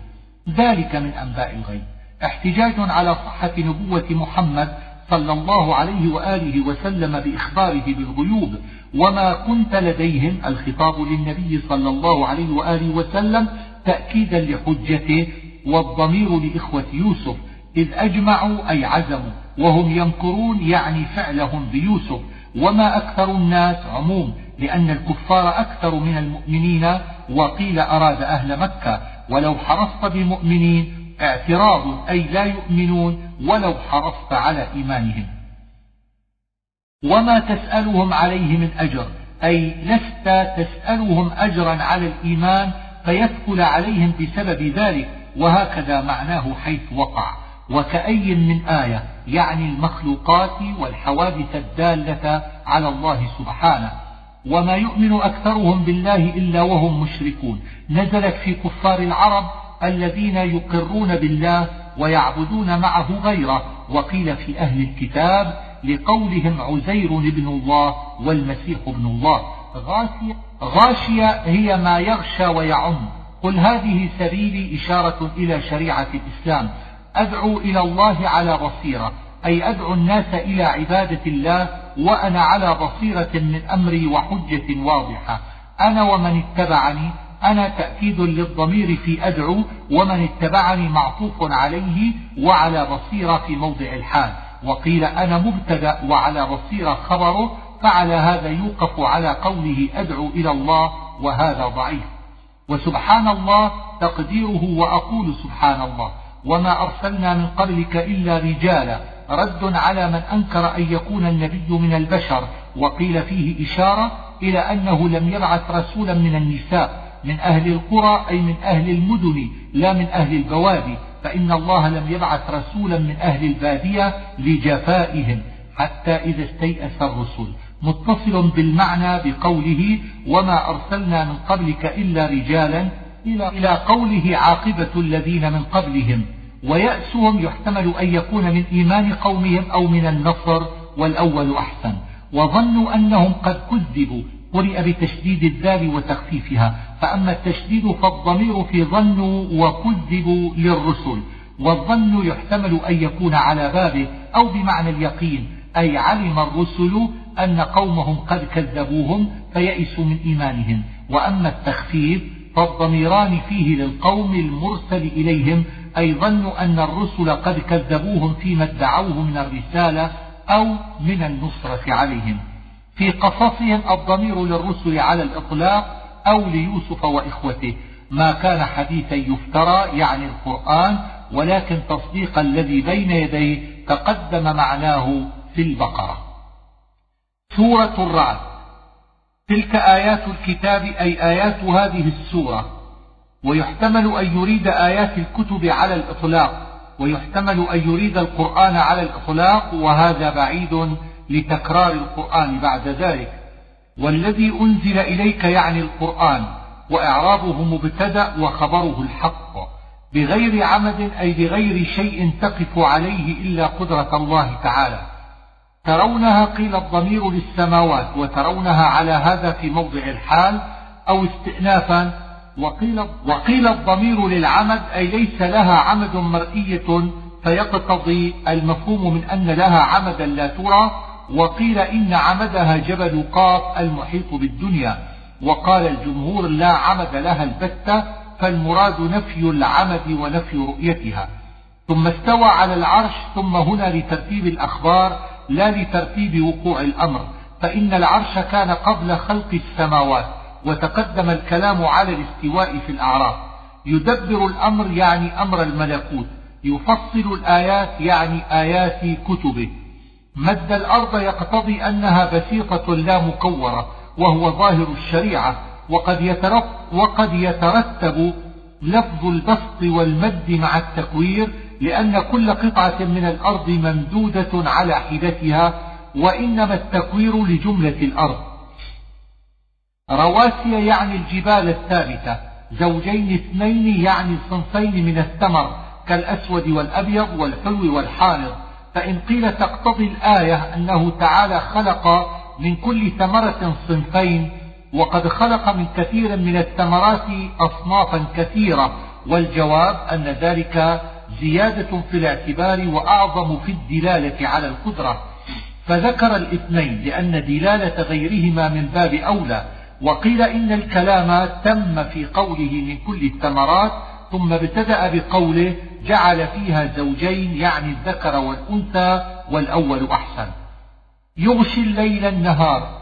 ذلك من أنباء الغيب. احتجاج على صحة نبوة محمد صلى الله عليه وآله وسلم بإخباره بالغيوب وما كنت لديهم الخطاب للنبي صلى الله عليه وآله وسلم تأكيدا لحجته والضمير لإخوة يوسف إذ أجمعوا أي عزموا وهم ينكرون يعني فعلهم بيوسف وما أكثر الناس عموم لأن الكفار أكثر من المؤمنين وقيل أراد أهل مكة ولو حرصت بمؤمنين اعتراض أي لا يؤمنون ولو حرصت على إيمانهم. وما تسألهم عليه من أجر أي لست تسألهم أجرا على الإيمان فيثقل عليهم بسبب ذلك وهكذا معناه حيث وقع. وكأي من آية يعني المخلوقات والحوادث الدالة على الله سبحانه. وما يؤمن أكثرهم بالله إلا وهم مشركون. نزلت في كفار العرب الذين يقرون بالله ويعبدون معه غيره. وقيل في أهل الكتاب لقولهم عزير ابن الله والمسيح ابن الله. غاشية, غاشية هي ما يغشى ويعم. قل هذه سبيلي إشارة إلى شريعة الإسلام. أدعو إلى الله على بصيرة. أي أدعو الناس إلى عبادة الله وأنا على بصيرة من أمري وحجة واضحة. أنا ومن اتبعني أنا تأكيد للضمير في أدعو ومن اتبعني معطوف عليه وعلى بصيرة في موضع الحال. وقيل أنا مبتدأ وعلى بصيرة خبره فعلى هذا يوقف على قوله أدعو إلى الله وهذا ضعيف. وسبحان الله تقديره وأقول سبحان الله. وما أرسلنا من قبلك إلا رجالا. رد على من أنكر أن يكون النبي من البشر. وقيل فيه إشارة إلى أنه لم يبعث رسولا من النساء. من أهل القرى أي من أهل المدن لا من أهل البوادي. فإن الله لم يبعث رسولا من أهل البادية لجفائهم حتى إذا استيأس الرسل. متصل بالمعنى بقوله وما أرسلنا من قبلك إلا رجالا إلى قوله عاقبة الذين من قبلهم ويأسهم يحتمل أن يكون من إيمان قومهم أو من النصر والأول أحسن. وظنوا أنهم قد كذبوا قرئ بتشديد الذال وتخفيفها. فأما التشديد فالضمير في ظنوا وكذبوا للرسل والظن يحتمل أن يكون على بابه أو بمعنى اليقين أي علم الرسل أن قومهم قد كذبوهم فيئسوا من إيمانهم. وأما التخفيف فالضميران فيه للقوم المرسل إليهم أي ظنوا أن الرسل قد كذبوهم فيما ادعوه من الرسالة أو من النصرة عليهم. في قصصهم الضمير للرسل على الإطلاق أو ليوسف وإخوته. ما كان حديثا يفترى يعني القرآن ولكن تصديق الذي بين يديه تقدم معناه في البقرة. سورة الرعد. تلك آيات الكتاب أي آيات هذه السورة. ويحتمل أن يريد آيات الكتب على الإطلاق. ويحتمل أن يريد القرآن على الإطلاق وهذا بعيد لتكرار القرآن بعد ذلك. والذي أنزل إليك يعني القرآن وإعرابه مبتدأ وخبره الحق بغير عمد أي بغير شيء تقف عليه إلا قدرة الله تعالى. ترونها قيل الضمير للسماوات وترونها على هذا في موضع الحال أو استئنافا وقيل, وقيل الضمير للعمد أي ليس لها عمد مرئية فيقتضي المفهوم من أن لها عمدا لا ترى وقيل إن عمدها جبل قاف المحيط بالدنيا وقال الجمهور لا عمد لها البتة فالمراد نفي العمد ونفي رؤيتها. ثم استوى على العرش ثم هنا لترتيب الأخبار لا لترتيب وقوع الأمر. فإن العرش كان قبل خلق السماوات وتقدم الكلام على الاستواء في الأعراف. يدبر الأمر يعني أمر الملكوت يفصل الآيات يعني آيات كتبه. مد الأرض يقتضي أنها بسيطة لا مكورة وهو ظاهر الشريعة وقد يترتب, وقد يترتب لفظ البسط والمد مع التكوير لأن كل قطعة من الأرض ممدودة على حدتها وإنما التكوير لجملة الأرض. رواسي يعني الجبال الثابتة زوجين اثنين يعني صنفين من الثمر كالأسود والأبيض والحلو والحامض. فإن قيل تقتضي الآية أنه تعالى خلق من كل ثمرة صنفين وقد خلق من كثير من الثمرات أصنافا كثيرة والجواب أن ذلك زيادة في الاعتبار وأعظم في الدلالة على القدرة. فذكر الاثنين لأن دلالة غيرهما من باب أولى وقيل إن الكلام تم في قوله من كل الثمرات ثم ابتدأ بقوله جعل فيها زوجين يعني الذكر والأنثى والأول أحسن. يغشي الليل النهار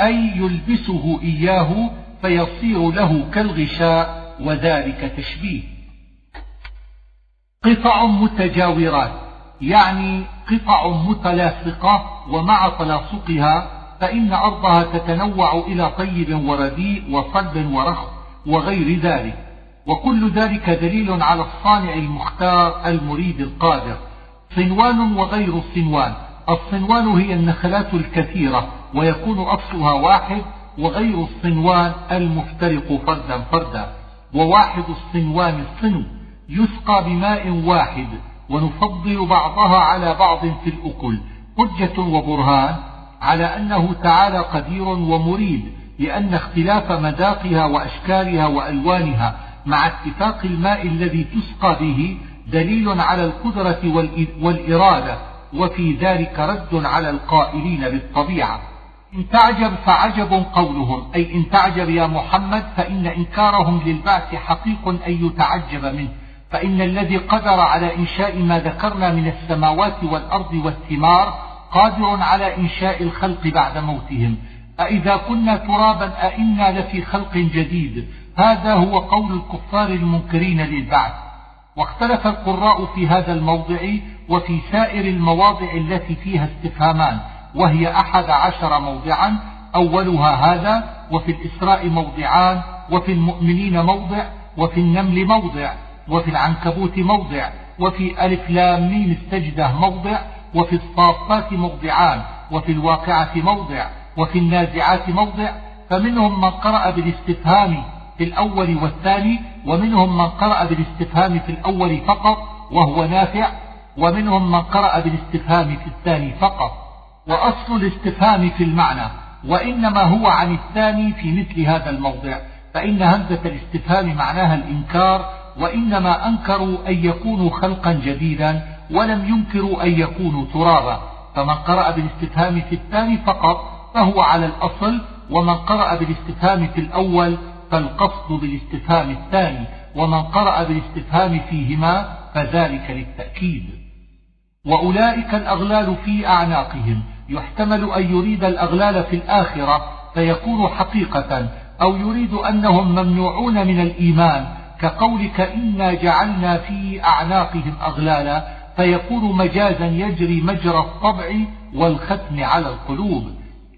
أي يلبسه إياه فيصير له كالغشاء وذلك تشبيه. قطع متجاورات يعني قطع متلاصقة ومع تلاصقها فإن أرضها تتنوع إلى طيب ورديء وصلب ورخ وغير ذلك. وكل ذلك دليل على الصانع المختار المريد القادر. صنوان وغير صنوان. الصنوان هي النخلات الكثيرة ويكون أصلها واحد وغير الصنوان المفترق فردا فردا. وواحد الصنوان الصنو يسقى بماء واحد ونفضل بعضها على بعض في الأكل. حجة وبرهان على أنه تعالى قدير ومريد لأن اختلاف مذاقها وأشكالها وألوانها مع اتفاق الماء الذي تسقى به دليل على القدرة والإرادة وفي ذلك رد على القائلين بالطبيعة. إن تعجب فعجب قولهم أي إن تعجب يا محمد فإن إنكارهم للبعث حقيق أن يتعجب منه. فإن الذي قدر على إنشاء ما ذكرنا من السماوات والأرض والثمار قادر على إنشاء الخلق بعد موتهم. أإذا كنا ترابا أئنا لفي خلق جديد. هذا هو قول الكفار المنكرين للبعث واختلف القراء في هذا الموضع وفي سائر المواضع التي فيها استفهامان وهي أحد عشر موضعا أولها هذا وفي الإسراء موضعان وفي المؤمنين موضع وفي النمل موضع وفي العنكبوت موضع وفي ألف لام ميم السجدة موضع وفي الصافات موضعان وفي الواقعة موضع وفي النازعات موضع فمنهم من قرأ بالاستفهام في الأول والثاني ومنهم من قرأ بالاستفهام في الأول فقط وهو نافع ومنهم من قرأ بالاستفهام في الثاني فقط. وأصل الاستفهام في المعنى وإنما هو عن الثاني في مثل هذا الموضع. فإن همزة الاستفهام معناها الإنكار وإنما أنكروا أن يكونوا خلقا جديدا ولم ينكروا أن يكونوا ترابا. فمن قرأ بالاستفهام في الثاني فقط فهو على الأصل ومن قرأ بالاستفهام في الأول فالقصد بالاستفهام الثاني ومن قرأ بالاستفهام فيهما فذلك للتأكيد. وأولئك الأغلال في أعناقهم. يحتمل أن يريد الأغلال في الآخرة فيكون حقيقة أو يريد أنهم ممنوعون من الإيمان كقولك إنا جعلنا في أعناقهم أغلالا فيكون مجازا يجري مجرى الطبع والختم على القلوب.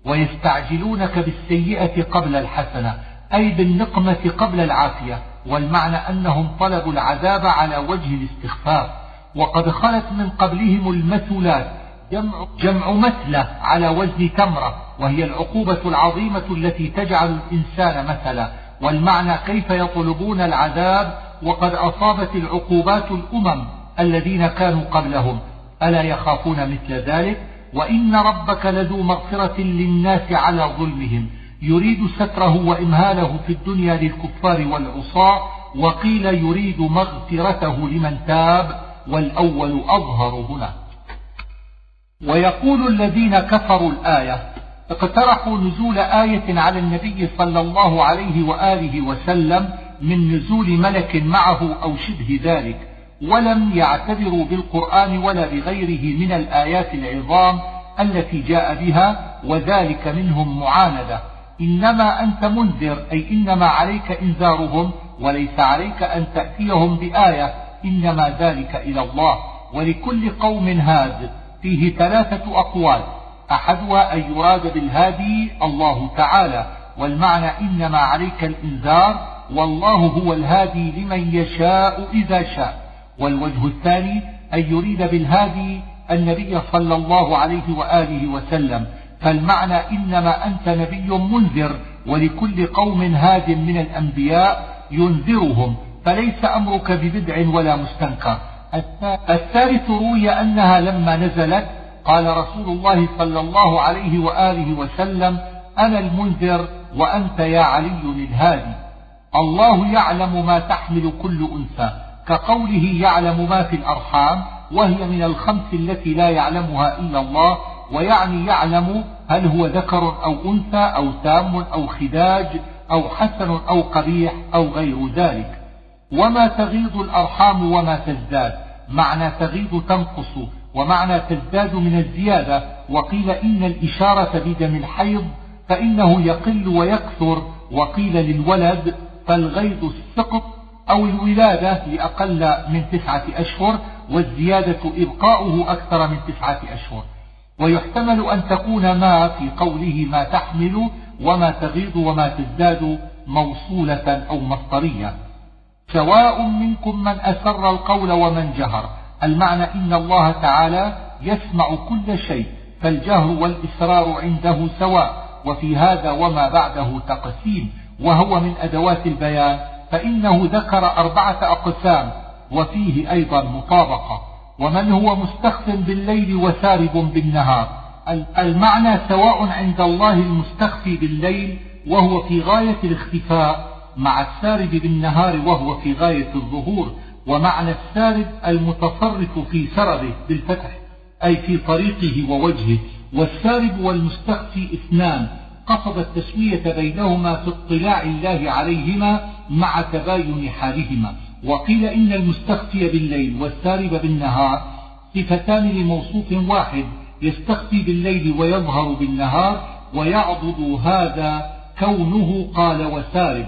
ويستعجلونك بالسيئة قبل الحسنة أي بالنقمة قبل العافية والمعنى أنهم طلبوا العذاب على وجه الاستخفاف وقد خلت من قبلهم المثلات جمع, جمع مثلة على وزن تمرة وهي العقوبة العظيمة التي تجعل الإنسان مثلا. والمعنى كيف يطلبون العذاب؟ وقد أصابت العقوبات الأمم الذين كانوا قبلهم. ألا يخافون مثل ذلك؟ وإن ربك لذو مغفرة للناس على ظلمهم. يريد ستره وإمهاله في الدنيا للكفار والعصاة وقيل يريد مغفرته لمن تاب والأول أظهر هنا. ويقول الذين كفروا الآية اقترحوا نزول آية على النبي صلى الله عليه وآله وسلم من نزول ملك معه أو شبه ذلك ولم يعتبروا بالقرآن ولا بغيره من الآيات العظام التي جاء بها وذلك منهم معاندة. إنما أنت منذر أي إنما عليك إنذارهم وليس عليك أن تأتيهم بآية. إنما ذلك إلى الله. ولكل قوم هاد. فيه ثلاثة أقوال. أحدها أن يراد بالهادي الله تعالى. والمعنى إنما عليك الإنذار. والله هو الهادي لمن يشاء إذا شاء. والوجه الثاني أن يريد بالهادي النبي صلى الله عليه وآله وسلم. فالمعنى إنما أنت نبي منذر ولكل قوم هاد من الأنبياء ينذرهم فليس أمرك ببدع ولا مستنكر. الثالث روي أنها لما نزلت قال رسول الله صلى الله عليه وآله وسلم أنا المنذر وأنت يا علي الهادي. الله يعلم ما تحمل كل أنثى كقوله يعلم ما في الأرحام وهي من الخمس التي لا يعلمها إلا الله ويعني يعلم هل هو ذكر أو أنثى أو تام أو خداج أو حسن أو قبيح أو غير ذلك. وما تغيض الأرحام وما تزداد. معنى تغيض تنقص ومعنى تزداد من الزيادة. وقيل إن الإشارة بدم الحيض فإنه يقل ويكثر. وقيل للولد فالغيض السقط أو الولادة لأقل من تسعة أشهر والزيادة إبقاؤه أكثر من تسعة أشهر. ويحتمل أن تكون ما في قوله ما تحمل وما تغيض وما تزداد موصولة أو مصدرية. سواء منكم من أسر القول ومن جهر. المعنى إن الله تعالى يسمع كل شيء فالجهر والإسرار عنده سواء وفي هذا وما بعده تقسيم وهو من أدوات البيان فإنه ذكر أربعة أقسام وفيه أيضا مطابقة. ومن هو مستخف بالليل وسارب بالنهار؟ المعنى سواء عند الله المستخفي بالليل وهو في غاية الاختفاء مع السارب بالنهار وهو في غاية الظهور ومعنى السارب المتصرف في سربه بالفتح أي في طريقه ووجهه. والسارب والمستخفي اثنان قصد التسوية بينهما في اطلاع الله عليهما مع تباين حالهما. وقيل إن المستخفي بالليل والسارب بالنهار صفتان لموصوف واحد يستخفي بالليل ويظهر بالنهار ويعضد هذا كونه قال وسارب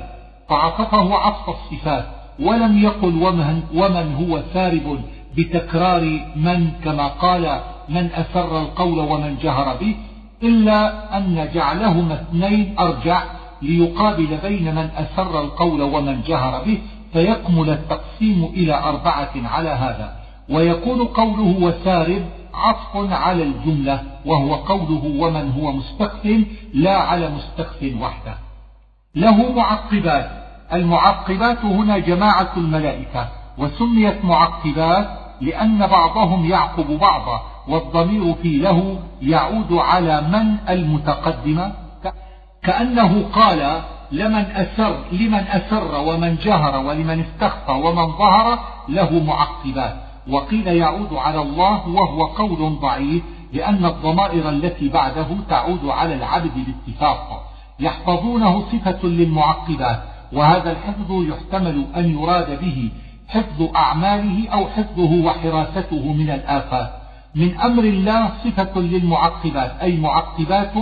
فعطفه عطف الصفات ولم يقل ومن, ومن هو سارب بتكرار من كما قال من أسر القول ومن جهر به إلا أن جعلهما اثنين أرجع ليقابل بين من أسر القول ومن جهر به فيكمل التقسيم إلى أربعة على هذا ويكون قوله وسارب عطف على الجملة وهو قوله ومن هو مستخف لا على مستخف وحده. له معقبات المعقبات هنا جماعة الملائكة وسميت معقبات لأن بعضهم يعقب بعضا والضمير في له يعود على من المتقدمة كأنه قال لمن أسر لمن أسر ومن جهر ولمن استخفى ومن ظهر له معقبات. وقيل يعود على الله وهو قول ضعيف لأن الضمائر التي بعده تعود على العبد باتفاق يحفظونه صفة للمعقبات وهذا الحفظ يحتمل أن يراد به حفظ أعماله أو حفظه وحراسته من الآفات. من أمر الله صفة للمعقبات أي معقبات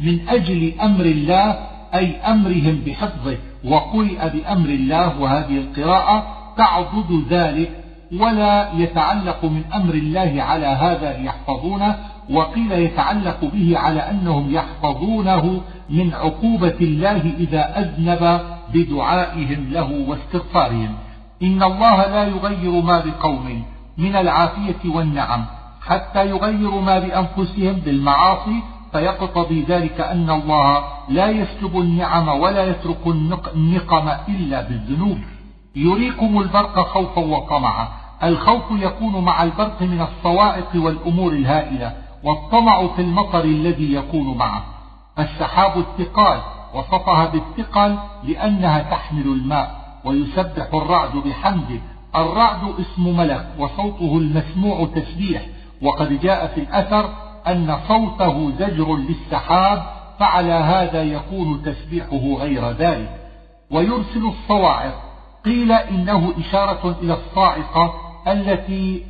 من أجل أمر الله أي أمرهم بحفظه وقرئ بأمر الله وهذه القراءة تعضد ذلك ولا يتعلق من أمر الله على هذا يحفظونه وقيل يتعلق به على أنهم يحفظونه من عقوبة الله إذا أذنب بدعائهم له واستغفارهم. إن الله لا يغير ما بقوم من العافية والنعم حتى يغيروا ما بأنفسهم بالمعاصي فيقتضي ذلك أن الله لا يسلب النعم ولا يترك النقم إلا بالذنوب. يريكم البرق خوفا وطمعا. الخوف يكون مع البرق من الصواعق والأمور الهائلة والطمع في المطر الذي يكون معه. السحاب الثقال وصفها بالثقل لأنها تحمل الماء ويسبح الرعد بحمده. الرعد اسم ملك وصوته المسموع تسبيح. وقد جاء في الأثر أن صوته زجر للسحاب فعلى هذا يكون تسبيحه غير ذلك. ويرسل الصواعق. قيل إنه إشارة إلى الصاعقة التي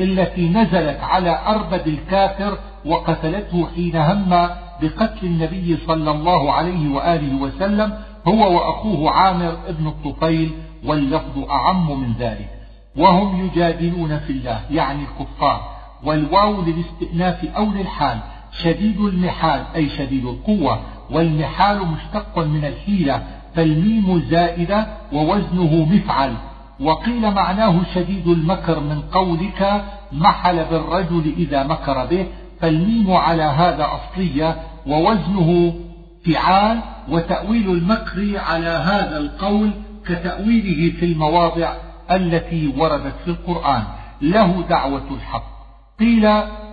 التي نزلت على أربد الكافر وقتلته حين هم بقتل النبي صلى الله عليه وآله وسلم هو وأخوه عامر ابن الطفيل واللفظ أعم من ذلك. وهم يجادلون في الله يعني الكفار. والواو للاستئناف أو للحال شديد المحال أي شديد القوة والمحال مشتق من الحيلة فالميم زائدة ووزنه مفعل. وقيل معناه شديد المكر من قولك محل بالرجل إذا مكر به فالميم على هذا أصلية ووزنه فعال وتأويل المكر على هذا القول كتأويله في المواضع التي وردت في القرآن. له دعوة الحق. قيل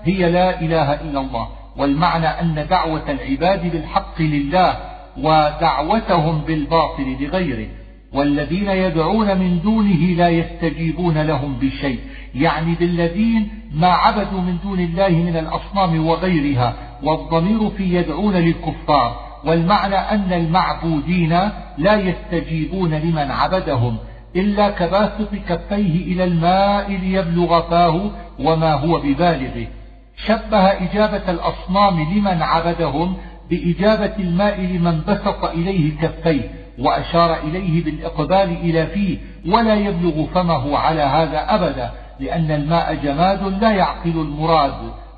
هي لا إله إلا الله والمعنى أن دعوة العباد بالحق لله ودعوتهم بالباطل لغيره والذين يدعون من دونه لا يستجيبون لهم بشيء يعني بالذين ما عبدوا من دون الله من الأصنام وغيرها والضمير في يدعون للكفار والمعنى أن المعبودين لا يستجيبون لمن عبدهم إلا كباسط كفيه إلى الماء ليبلغ فاه وما هو ببالغه. شبه إجابة الأصنام لمن عبدهم بإجابة الماء لمن بسط إليه كفيه وأشار إليه بالإقبال إلى فيه ولا يبلغ فمه على هذا أبدا لأن الماء جماد لا يعقل المراد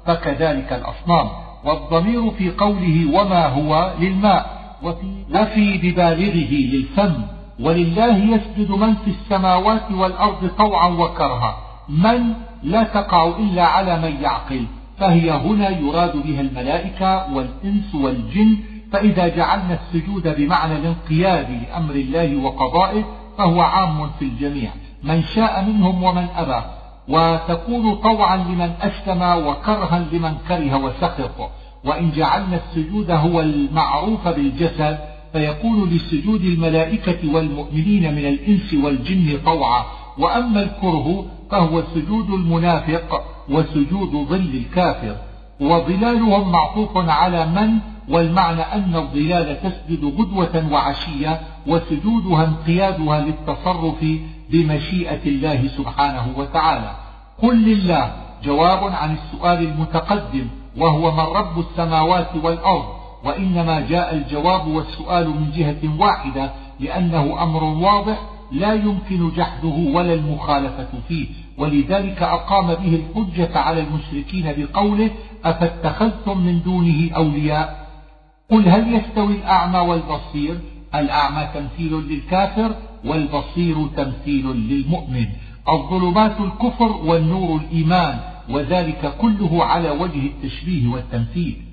فكذلك الأصنام. والضمير في قوله وما هو للماء وفي, وفي ببالغه للفم. ولله يسجد من في السماوات والأرض طوعا وكرها. من لا تقع إلا على من يعقل. فهي هنا يراد بها الملائكة والإنس والجن. فإذا جعلنا السجود بمعنى الانقياد لأمر الله وقضائه فهو عام في الجميع. من شاء منهم ومن أبى. وتكون طوعا لمن أسلم وكرها لمن كره وسخط. وإن جعلنا السجود هو المعروف بالجسد فيكون لسجود الملائكة والمؤمنين من الإنس والجن طوعا وأما الكره فهو سجود المنافق وسجود ظل الكافر. وظلالهم معطوف على من؟ والمعنى أن الظلال تسجد غدوة وعشية وسجودها انقيادها للتصرف بمشيئة الله سبحانه وتعالى. قل لله جواب عن السؤال المتقدم وهو من رب السماوات والأرض؟ وإنما جاء الجواب والسؤال من جهة واحدة لأنه أمر واضح لا يمكن جحده ولا المخالفة فيه. ولذلك أقام به الحجة على المشركين بقوله أفاتخذتم من دونه أولياء؟ قل هل يستوي الأعمى والبصير؟ الأعمى تمثيل للكافر والبصير تمثيل للمؤمن. الظلمات الكفر والنور الإيمان وذلك كله على وجه التشبيه والتمثيل.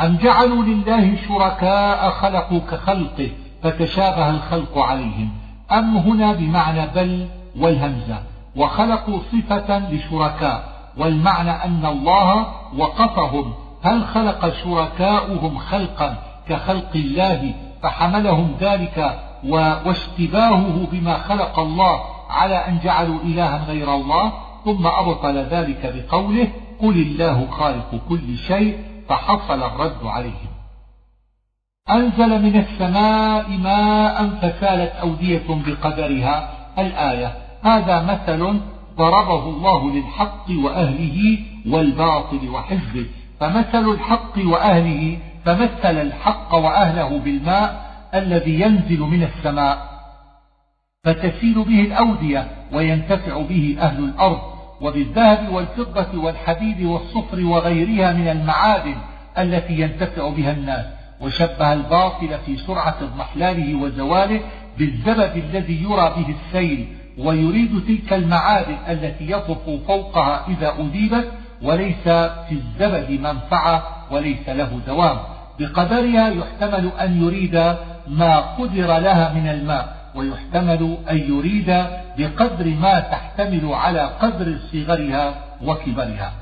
أم جعلوا لله شركاء خلقوا كخلقه فتشابه الخلق عليهم؟ أم هنا بمعنى بل والهمزة وخلقوا صفة لشركاء والمعنى أن الله وقفهم. هل خلق شركاؤهم خلقا كخلق الله فحملهم ذلك واشتباهه بما خلق الله على أن جعلوا إلها غير الله؟ ثم أبطل ذلك بقوله قل الله خالق كل شيء فحصل الرد عليهم. أنزل من السماء ماء فسالت أودية بقدرها. الآية هذا مثل ضربه الله للحق وأهله والباطل وحزبه. فمثل الحق وأهله فمثل الحق وأهله بالماء الذي ينزل من السماء. فتسيل به الأودية وينتفع به أهل الأرض. وبالذهب والفضة والحديد والصفر وغيرها من المعادن التي ينتفع بها الناس وشبه الباطل في سرعة اضمحلاله وزواله بالزبد الذي يرى به السيل ويريد تلك المعادن التي يطف فوقها إذا أذيبت وليس في الزبد منفعة وليس له دوام. بقدرها يحتمل أن يريد ما قدر لها من الماء ويحتمل أن يريد بقدر ما تحتمل على قدر صغرها وكبرها.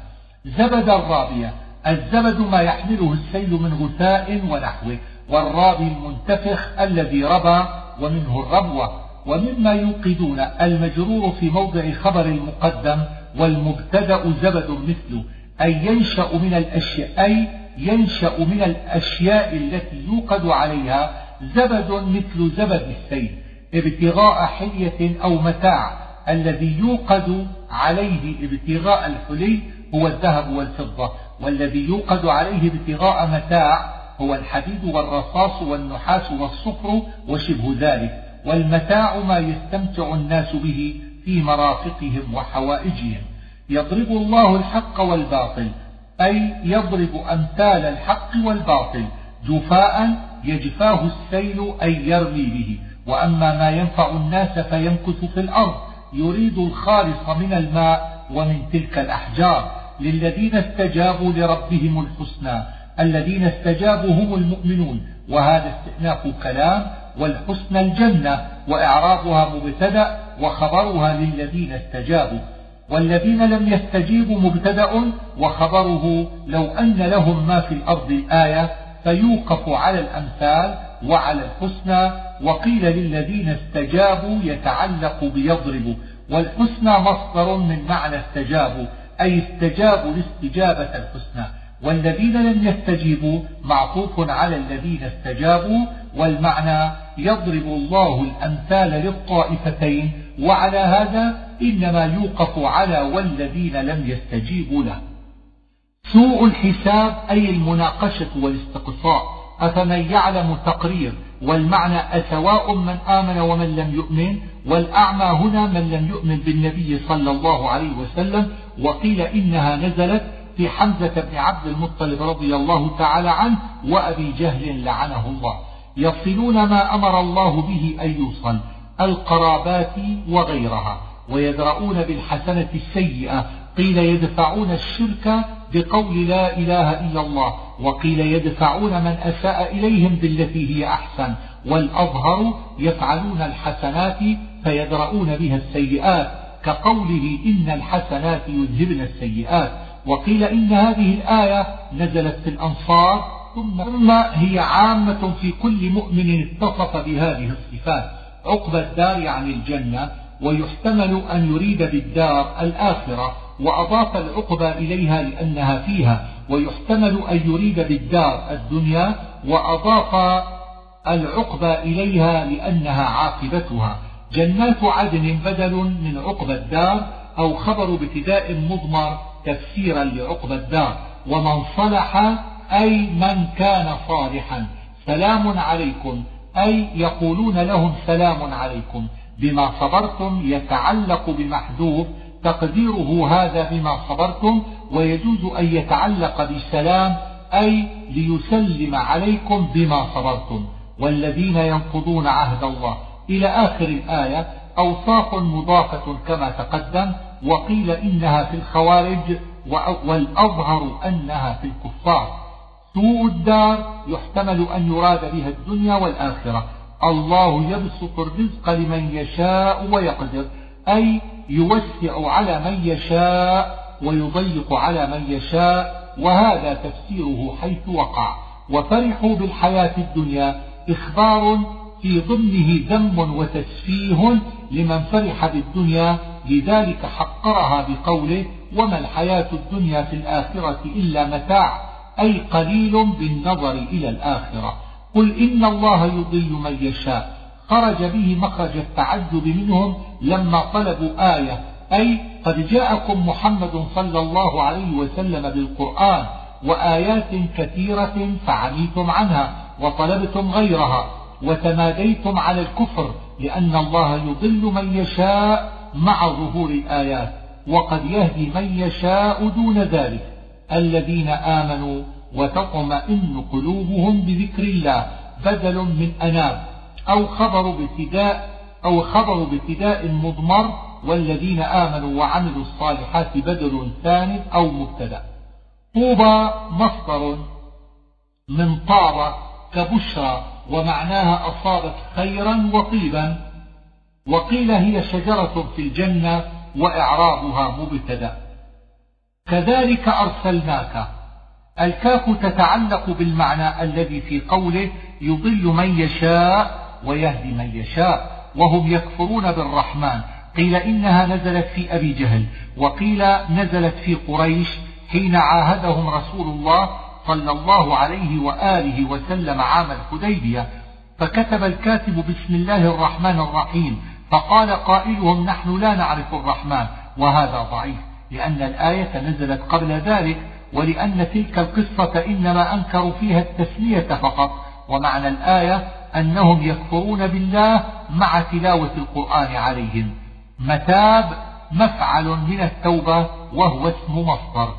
زبد الرابية. الزبد ما يحمله السيل من غثاء ونحوه. والرابي المنتفخ الذي ربى ومنه الربوة. ومما يوقدون. المجرور في موضع خبر المقدم. والمبتدأ زبد مثله أي ينشأ من الأشياء. أي ينشأ من الأشياء التي يوقد عليها. زبد مثل زبد السيل. ابتغاء حلية أو متاع. الذي يوقد عليه ابتغاء الحلي هو الذهب والفضة. والذي يوقد عليه ابتغاء متاع هو الحديد والرصاص والنحاس والصفر وشبه ذلك. والمتاع ما يستمتع الناس به في مرافقهم وحوائجهم. يضرب الله الحق والباطل أي يضرب أمثال الحق والباطل. جفاء يجفاه السيل أي يرمي به. وأما ما ينفع الناس فيمكث في الأرض. يريد الخالص من الماء ومن تلك الأحجار. للذين استجابوا لربهم الحسنى. الذين استجابوا هم المؤمنون. وهذا استئناف كلام والحسنى الجنة. وإعرابها مبتدأ وخبرها للذين استجابوا. والذين لم يستجيبوا مبتدأ وخبره لو أن لهم ما في الأرض الآية فيوقف على الأمثال وعلى الحسنى وقيل للذين استجابوا يتعلق بيضرب والحسنى مصدر من معنى استجابوا أي استجابوا الاستجابة الحسنى. والذين لم يستجيبوا معطوف على الذين استجابوا والمعنى يضرب الله الأمثال للطائفتين وعلى هذا إنما يوقف على والذين لم يستجيبوا له. سوء الحساب أي المناقشة والاستقصاء أفمن يعلم تقرير والمعنى أسواء من آمن ومن لم يؤمن والأعمى هنا من لم يؤمن بالنبي صلى الله عليه وسلم وقيل إنها نزلت في حمزة بن عبد المطلب رضي الله تعالى عنه وأبي جهل لعنه الله. يصلون ما أمر الله به أن يوصل القرابات وغيرها ويدرؤون بالحسنة السيئة قيل يدفعون الشرك بقول لا إله إلا الله وقيل يدفعون من أساء إليهم بالتي هي أحسن والأظهر يفعلون الحسنات فيدرؤون بها السيئات كقوله إن الحسنات يذهبن السيئات. وقيل إن هذه الآية نزلت في الأنصار ثم هي عامة في كل مؤمن اتصف بهذه الصفات. عقبى الدار عن الجنة ويحتمل أن يريد بالدار الآخرة. وأضاف العقبى إليها لأنها فيها ويحتمل أن يريد بالدار الدنيا وأضاف العقبى إليها لأنها عاقبتها. جنات عدن بدل من عقبى الدار أو خبر ابتداء مضمر تفسيرا لعقبى الدار. ومن صلح أي من كان صالحا سلام عليكم. أي يقولون لهم سلام عليكم. بما صبرتم يتعلق بمحذوف تقديره هذا بما صبرتم ويجوز أن يتعلق بسلام أي ليسلم عليكم بما صبرتم. والذين ينقضون عهد الله. إلى آخر الآية أوصاف مضافة كما تقدم وقيل إنها في الخوارج والأظهر أنها في الكفار. سوء الدار يحتمل أن يراد بها الدنيا والآخرة. الله يبسط الرزق لمن يشاء ويقدر. أي يوسع على من يشاء ويضيق على من يشاء وهذا تفسيره حيث وقع. وفرحوا بالحياة الدنيا. إخبار في ضمنه ذم وتسفيه لمن فرح بالدنيا. لذلك حقرها بقوله وما الحياة الدنيا في الآخرة إلا متاع أي قليل بالنظر إلى الآخرة. قل إن الله يضل من يشاء. خرج به مخرج التعجب منهم لما طلبوا آية. أي قد جاءكم محمد صلى الله عليه وسلم بالقرآن وآيات كثيرة فعميتم عنها وطلبتم غيرها وتماديتم على الكفر لأن الله يضل من يشاء مع ظهور الآيات وقد يهدي من يشاء دون ذلك. الذين آمنوا وتطمئن قلوبهم بذكر الله بدل من أناب. أو خبر ابتداء أو خبر ابتداء مضمر والذين آمنوا وعملوا الصالحات بدل ثاني أو مبتدأ. طوبى مصدر من طاب كبشرى ومعناها أصابت خيرا وطيبا وقيل هي شجرة في الجنة وإعرابها مبتدأ. كذلك أرسلناك. الكاف تتعلق بالمعنى الذي في قوله يضل من يشاء ويهدي من يشاء وهم يكفرون بالرحمن. قيل إنها نزلت في أبي جهل وقيل نزلت في قريش حين عاهدهم رسول الله صلى الله عليه وآله وسلم عام الحديبية. فكتب الكاتب بسم الله الرحمن الرحيم فقال قائلهم نحن لا نعرف الرحمن وهذا ضعيف لأن الآية نزلت قبل ذلك ولأن تلك القصة إنما أنكروا فيها التسلية فقط ومعنى الآية أنهم يكفرون بالله مع تلاوة القرآن عليهم. متاب مفعل من التوبة وهو اسم مصدر.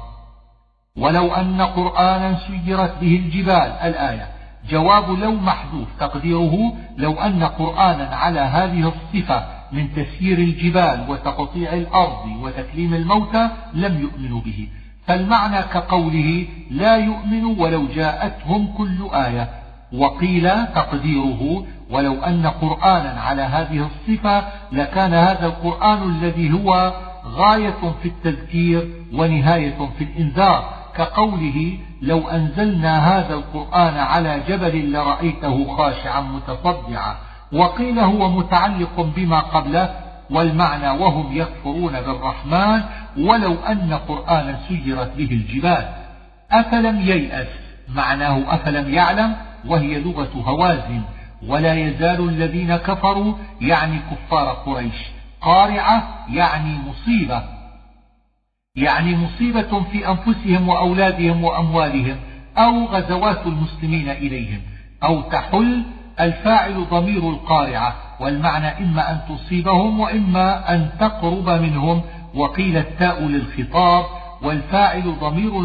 ولو أن قرآنا سيرت به الجبال الآية. جواب لو محذوف تقديره لو أن قرآنا على هذه الصفة من تسيير الجبال وتقطيع الأرض وتكليم الموتى لم يؤمنوا به. فالمعنى كقوله لا يؤمن ولو جاءتهم كل آية. وقيل تقديره ولو أن قرآنا على هذه الصفة لكان هذا القرآن الذي هو غاية في التذكير ونهاية في الإنذار كقوله لو أنزلنا هذا القرآن على جبل لرأيته خاشعا متصدعا وقيل هو متعلق بما قبله والمعنى وهم يكفرون بالرحمن ولو أن قرآنا سيرت به الجبال. أفلم ييأس؟ معناه أفلم يعلم؟ وهي لغة هوازن ولا يزال الذين كفروا يعني كفار قريش. قارعة يعني مصيبة. يعني مصيبة في أنفسهم وأولادهم وأموالهم أو غزوات المسلمين إليهم. أو تحل الفاعل ضمير القارعة والمعنى إما أن تصيبهم وإما أن تقرب منهم. وقيل التاء للخطاب والفاعل ضمير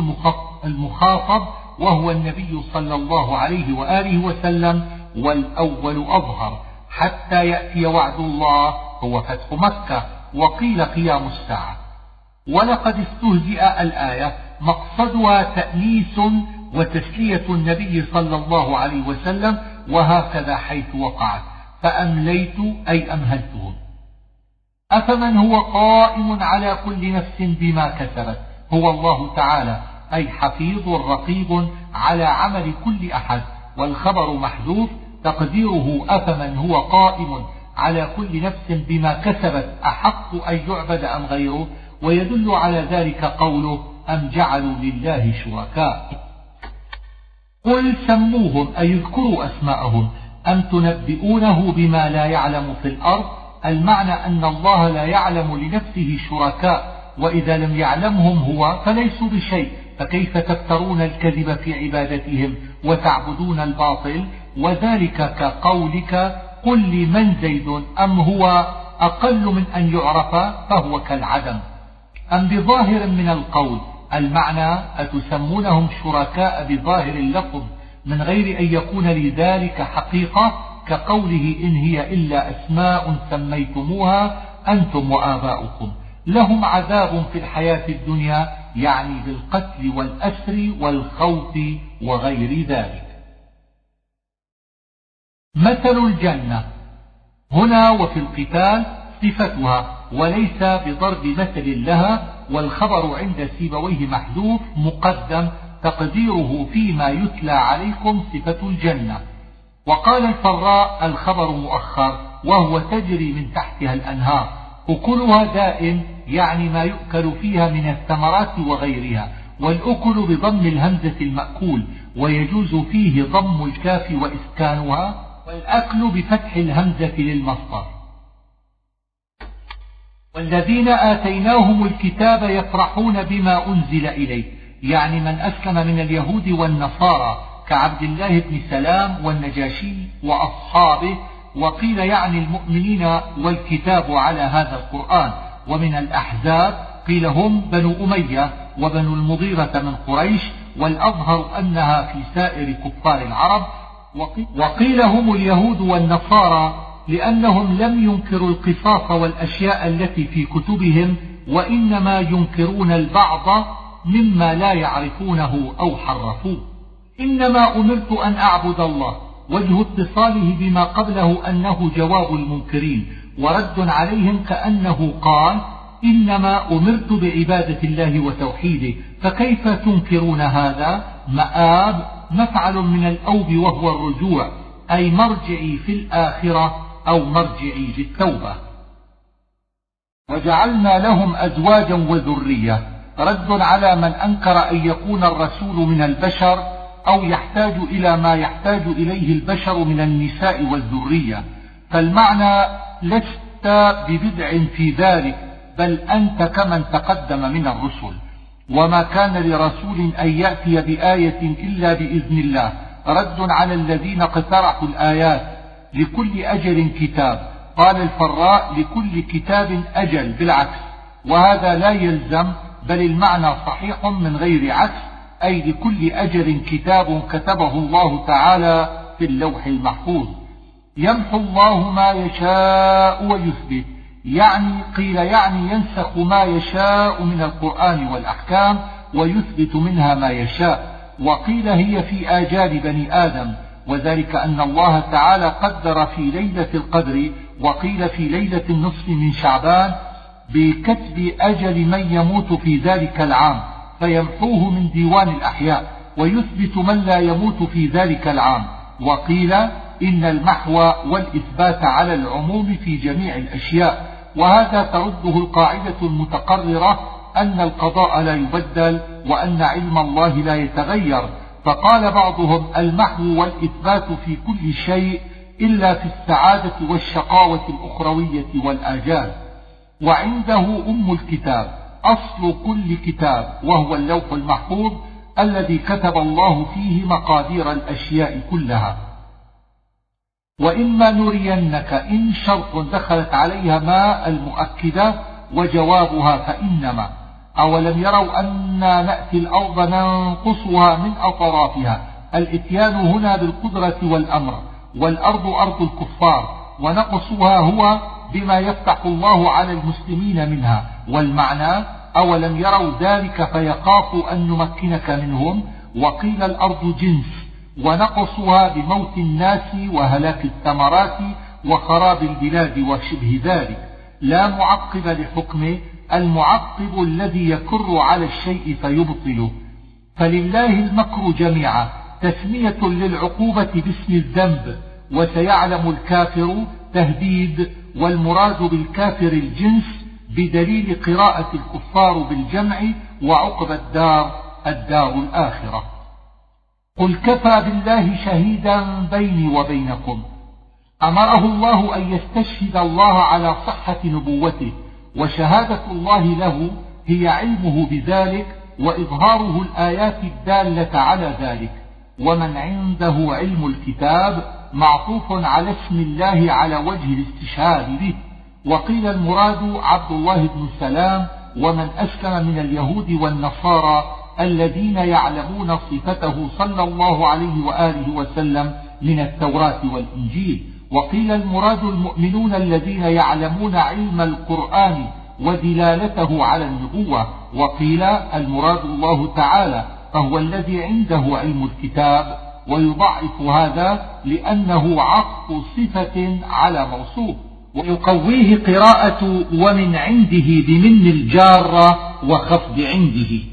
المخاطب وهو النبي صلى الله عليه وآله وسلم والأول أظهر حتى يأتي وعد الله هو فتح مكة وقيل قيام الساعة. ولقد استهزئ الآية مقصدها تأنيس وتسلية النبي صلى الله عليه وسلم وهكذا حيث وقعت فأمليت أي أمهلتهم. أفمن هو قائم على كل نفس بما كسبت؟ هو الله تعالى. أي حفيظ رقيب على عمل كل أحد والخبر محذوف تقديره أفمن هو قائم على كل نفس بما كسبت أحق أن يعبد أم غيره؟ ويدل على ذلك قوله أم جعلوا لله شركاء؟ قل سموهم أي اذكروا أسماءهم. أم تنبئونه بما لا يعلم في الأرض؟ المعنى أن الله لا يعلم لنفسه شركاء وإذا لم يعلمهم هو فليسوا بشيء. فكيف تفترون الكذب في عبادتهم وتعبدون الباطل؟ وذلك كقولك قل لي من زيد أم هو أقل من أن يعرف فهو كالعدم. أم بظاهر من القول؟ المعنى أتسمونهم شركاء بظاهر اللفظ من غير أن يكون لذلك حقيقة كقوله إن هي إلا أسماء سميتموها أنتم وآباؤكم. لهم عذاب في الحياة الدنيا يعني بالقتل والأسر والخوف وغير ذلك. مثل الجنة. هنا وفي القتال صفتها وليس بضرب مثل لها والخبر عند سيبويه محذوف مقدم تقديره فيما يتلى عليكم صفة الجنة. وقال الفراء الخبر مؤخر وهو تجري من تحتها الأنهار أكلها دائم يعني ما يؤكل فيها من الثمرات وغيرها والأكل بضم الهمزة المأكول ويجوز فيه ضم الكاف وإسكانها والأكل بفتح الهمزة للمصدر. والذين آتيناهم الكتاب يفرحون بما أنزل إليه يعني من أسلم من اليهود والنصارى كعبد الله بن سلام والنجاشي وأصحابه وقيل يعني المؤمنين والكتاب على هذا القرآن. ومن الأحزاب قيل هم بنو أمية وبنو المغيرة من قريش والأظهر أنها في سائر كفار العرب وقيل هم اليهود والنصارى لأنهم لم ينكروا القصاص والأشياء التي في كتبهم وإنما ينكرون البعض مما لا يعرفونه أو حرفوه. إنما أمرت أن أعبد الله وجه اتصاله بما قبله أنه جواب المنكرين. ورد عليهم كأنه قال إنما أمرت بعبادة الله وتوحيده فكيف تنكرون هذا؟ مآب مفعل من الأوب وهو الرجوع أي مرجعي في الآخرة أو مرجعي للتوبة. وجعلنا لهم أزواجا وذرية. رد على من أنكر أن يكون الرسول من البشر أو يحتاج إلى ما يحتاج إليه البشر من النساء والذرية. فالمعنى لست ببدع في ذلك بل أنت كمن تقدم من الرسل. وما كان لرسول أن يأتي بآية إلا بإذن الله. رد على الذين اقترحوا الآيات. لكل أجل كتاب. قال الفراء لكل كتاب أجل بالعكس. وهذا لا يلزم بل المعنى صحيح من غير عكس. أي لكل أجل كتاب كتبه الله تعالى في اللوح المحفوظ. يمحو الله ما يشاء ويثبت. يعني قيل يعني ينسخ ما يشاء من القرآن والأحكام ويثبت منها ما يشاء. وقيل هي في آجال بني آدم. وذلك أن الله تعالى قدر في ليلة القدر وقيل في ليلة النصف من شعبان بكتب أجل من يموت في ذلك العام فيمحوه من ديوان الأحياء ويثبت من لا يموت في ذلك العام. وقيل إن المحو والإثبات على العموم في جميع الأشياء وهذا ترده القاعدة المتقررة أن القضاء لا يبدل وأن علم الله لا يتغير. فقال بعضهم المحو والإثبات في كل شيء إلا في السعادة والشقاوة الأخروية والآجال. وعنده أم الكتاب أصل كل كتاب وهو اللوح المحفوظ الذي كتب الله فيه مقادير الأشياء كلها. وإما نرينك إن شرط دخلت عليها ما المؤكدة وجوابها فإنما أولم يروا أنا نأتي الأرض ننقصها من أطرافها؟ الإتيان هنا بالقدرة والأمر والأرض أرض الكفار ونقصها هو بما يفتح الله على المسلمين منها. والمعنى أولم يروا ذلك فيخافوا أن نمكنك منهم؟ وقيل الأرض جنس. ونقصها بموت الناس وهلاك الثمرات وخراب البلاد وشبه ذلك. لا معقب لحكمه المعقب الذي يكر على الشيء فيبطله. فلله المكر جميعا. تسمية للعقوبة باسم الذنب. وسيعلم الكافر تهديد. والمراد بالكافر الجنس بدليل قراءة الكفار بالجمع وعقب الدار الدار الآخرة. قل كفى بالله شهيدا بيني وبينكم. أمره الله أن يستشهد الله على صحة نبوته وشهادة الله له هي علمه بذلك وإظهاره الآيات الدالة على ذلك. ومن عنده علم الكتاب معطوف على اسم الله على وجه الاستشهاد به. وقيل المراد عبد الله بن سلام ومن أسلم من اليهود والنصارى الذين يعلمون صفته صلى الله عليه وآله وسلم من التوراة والإنجيل. وقيل المراد المؤمنون الذين يعلمون علم القرآن ودلالته على النبوة. وقيل المراد الله تعالى فهو الذي عنده علم الكتاب ويضعف هذا لأنه عطف صفة على موصوف. ويقويه قراءة ومن عنده بمن الجارة وخفض عنده.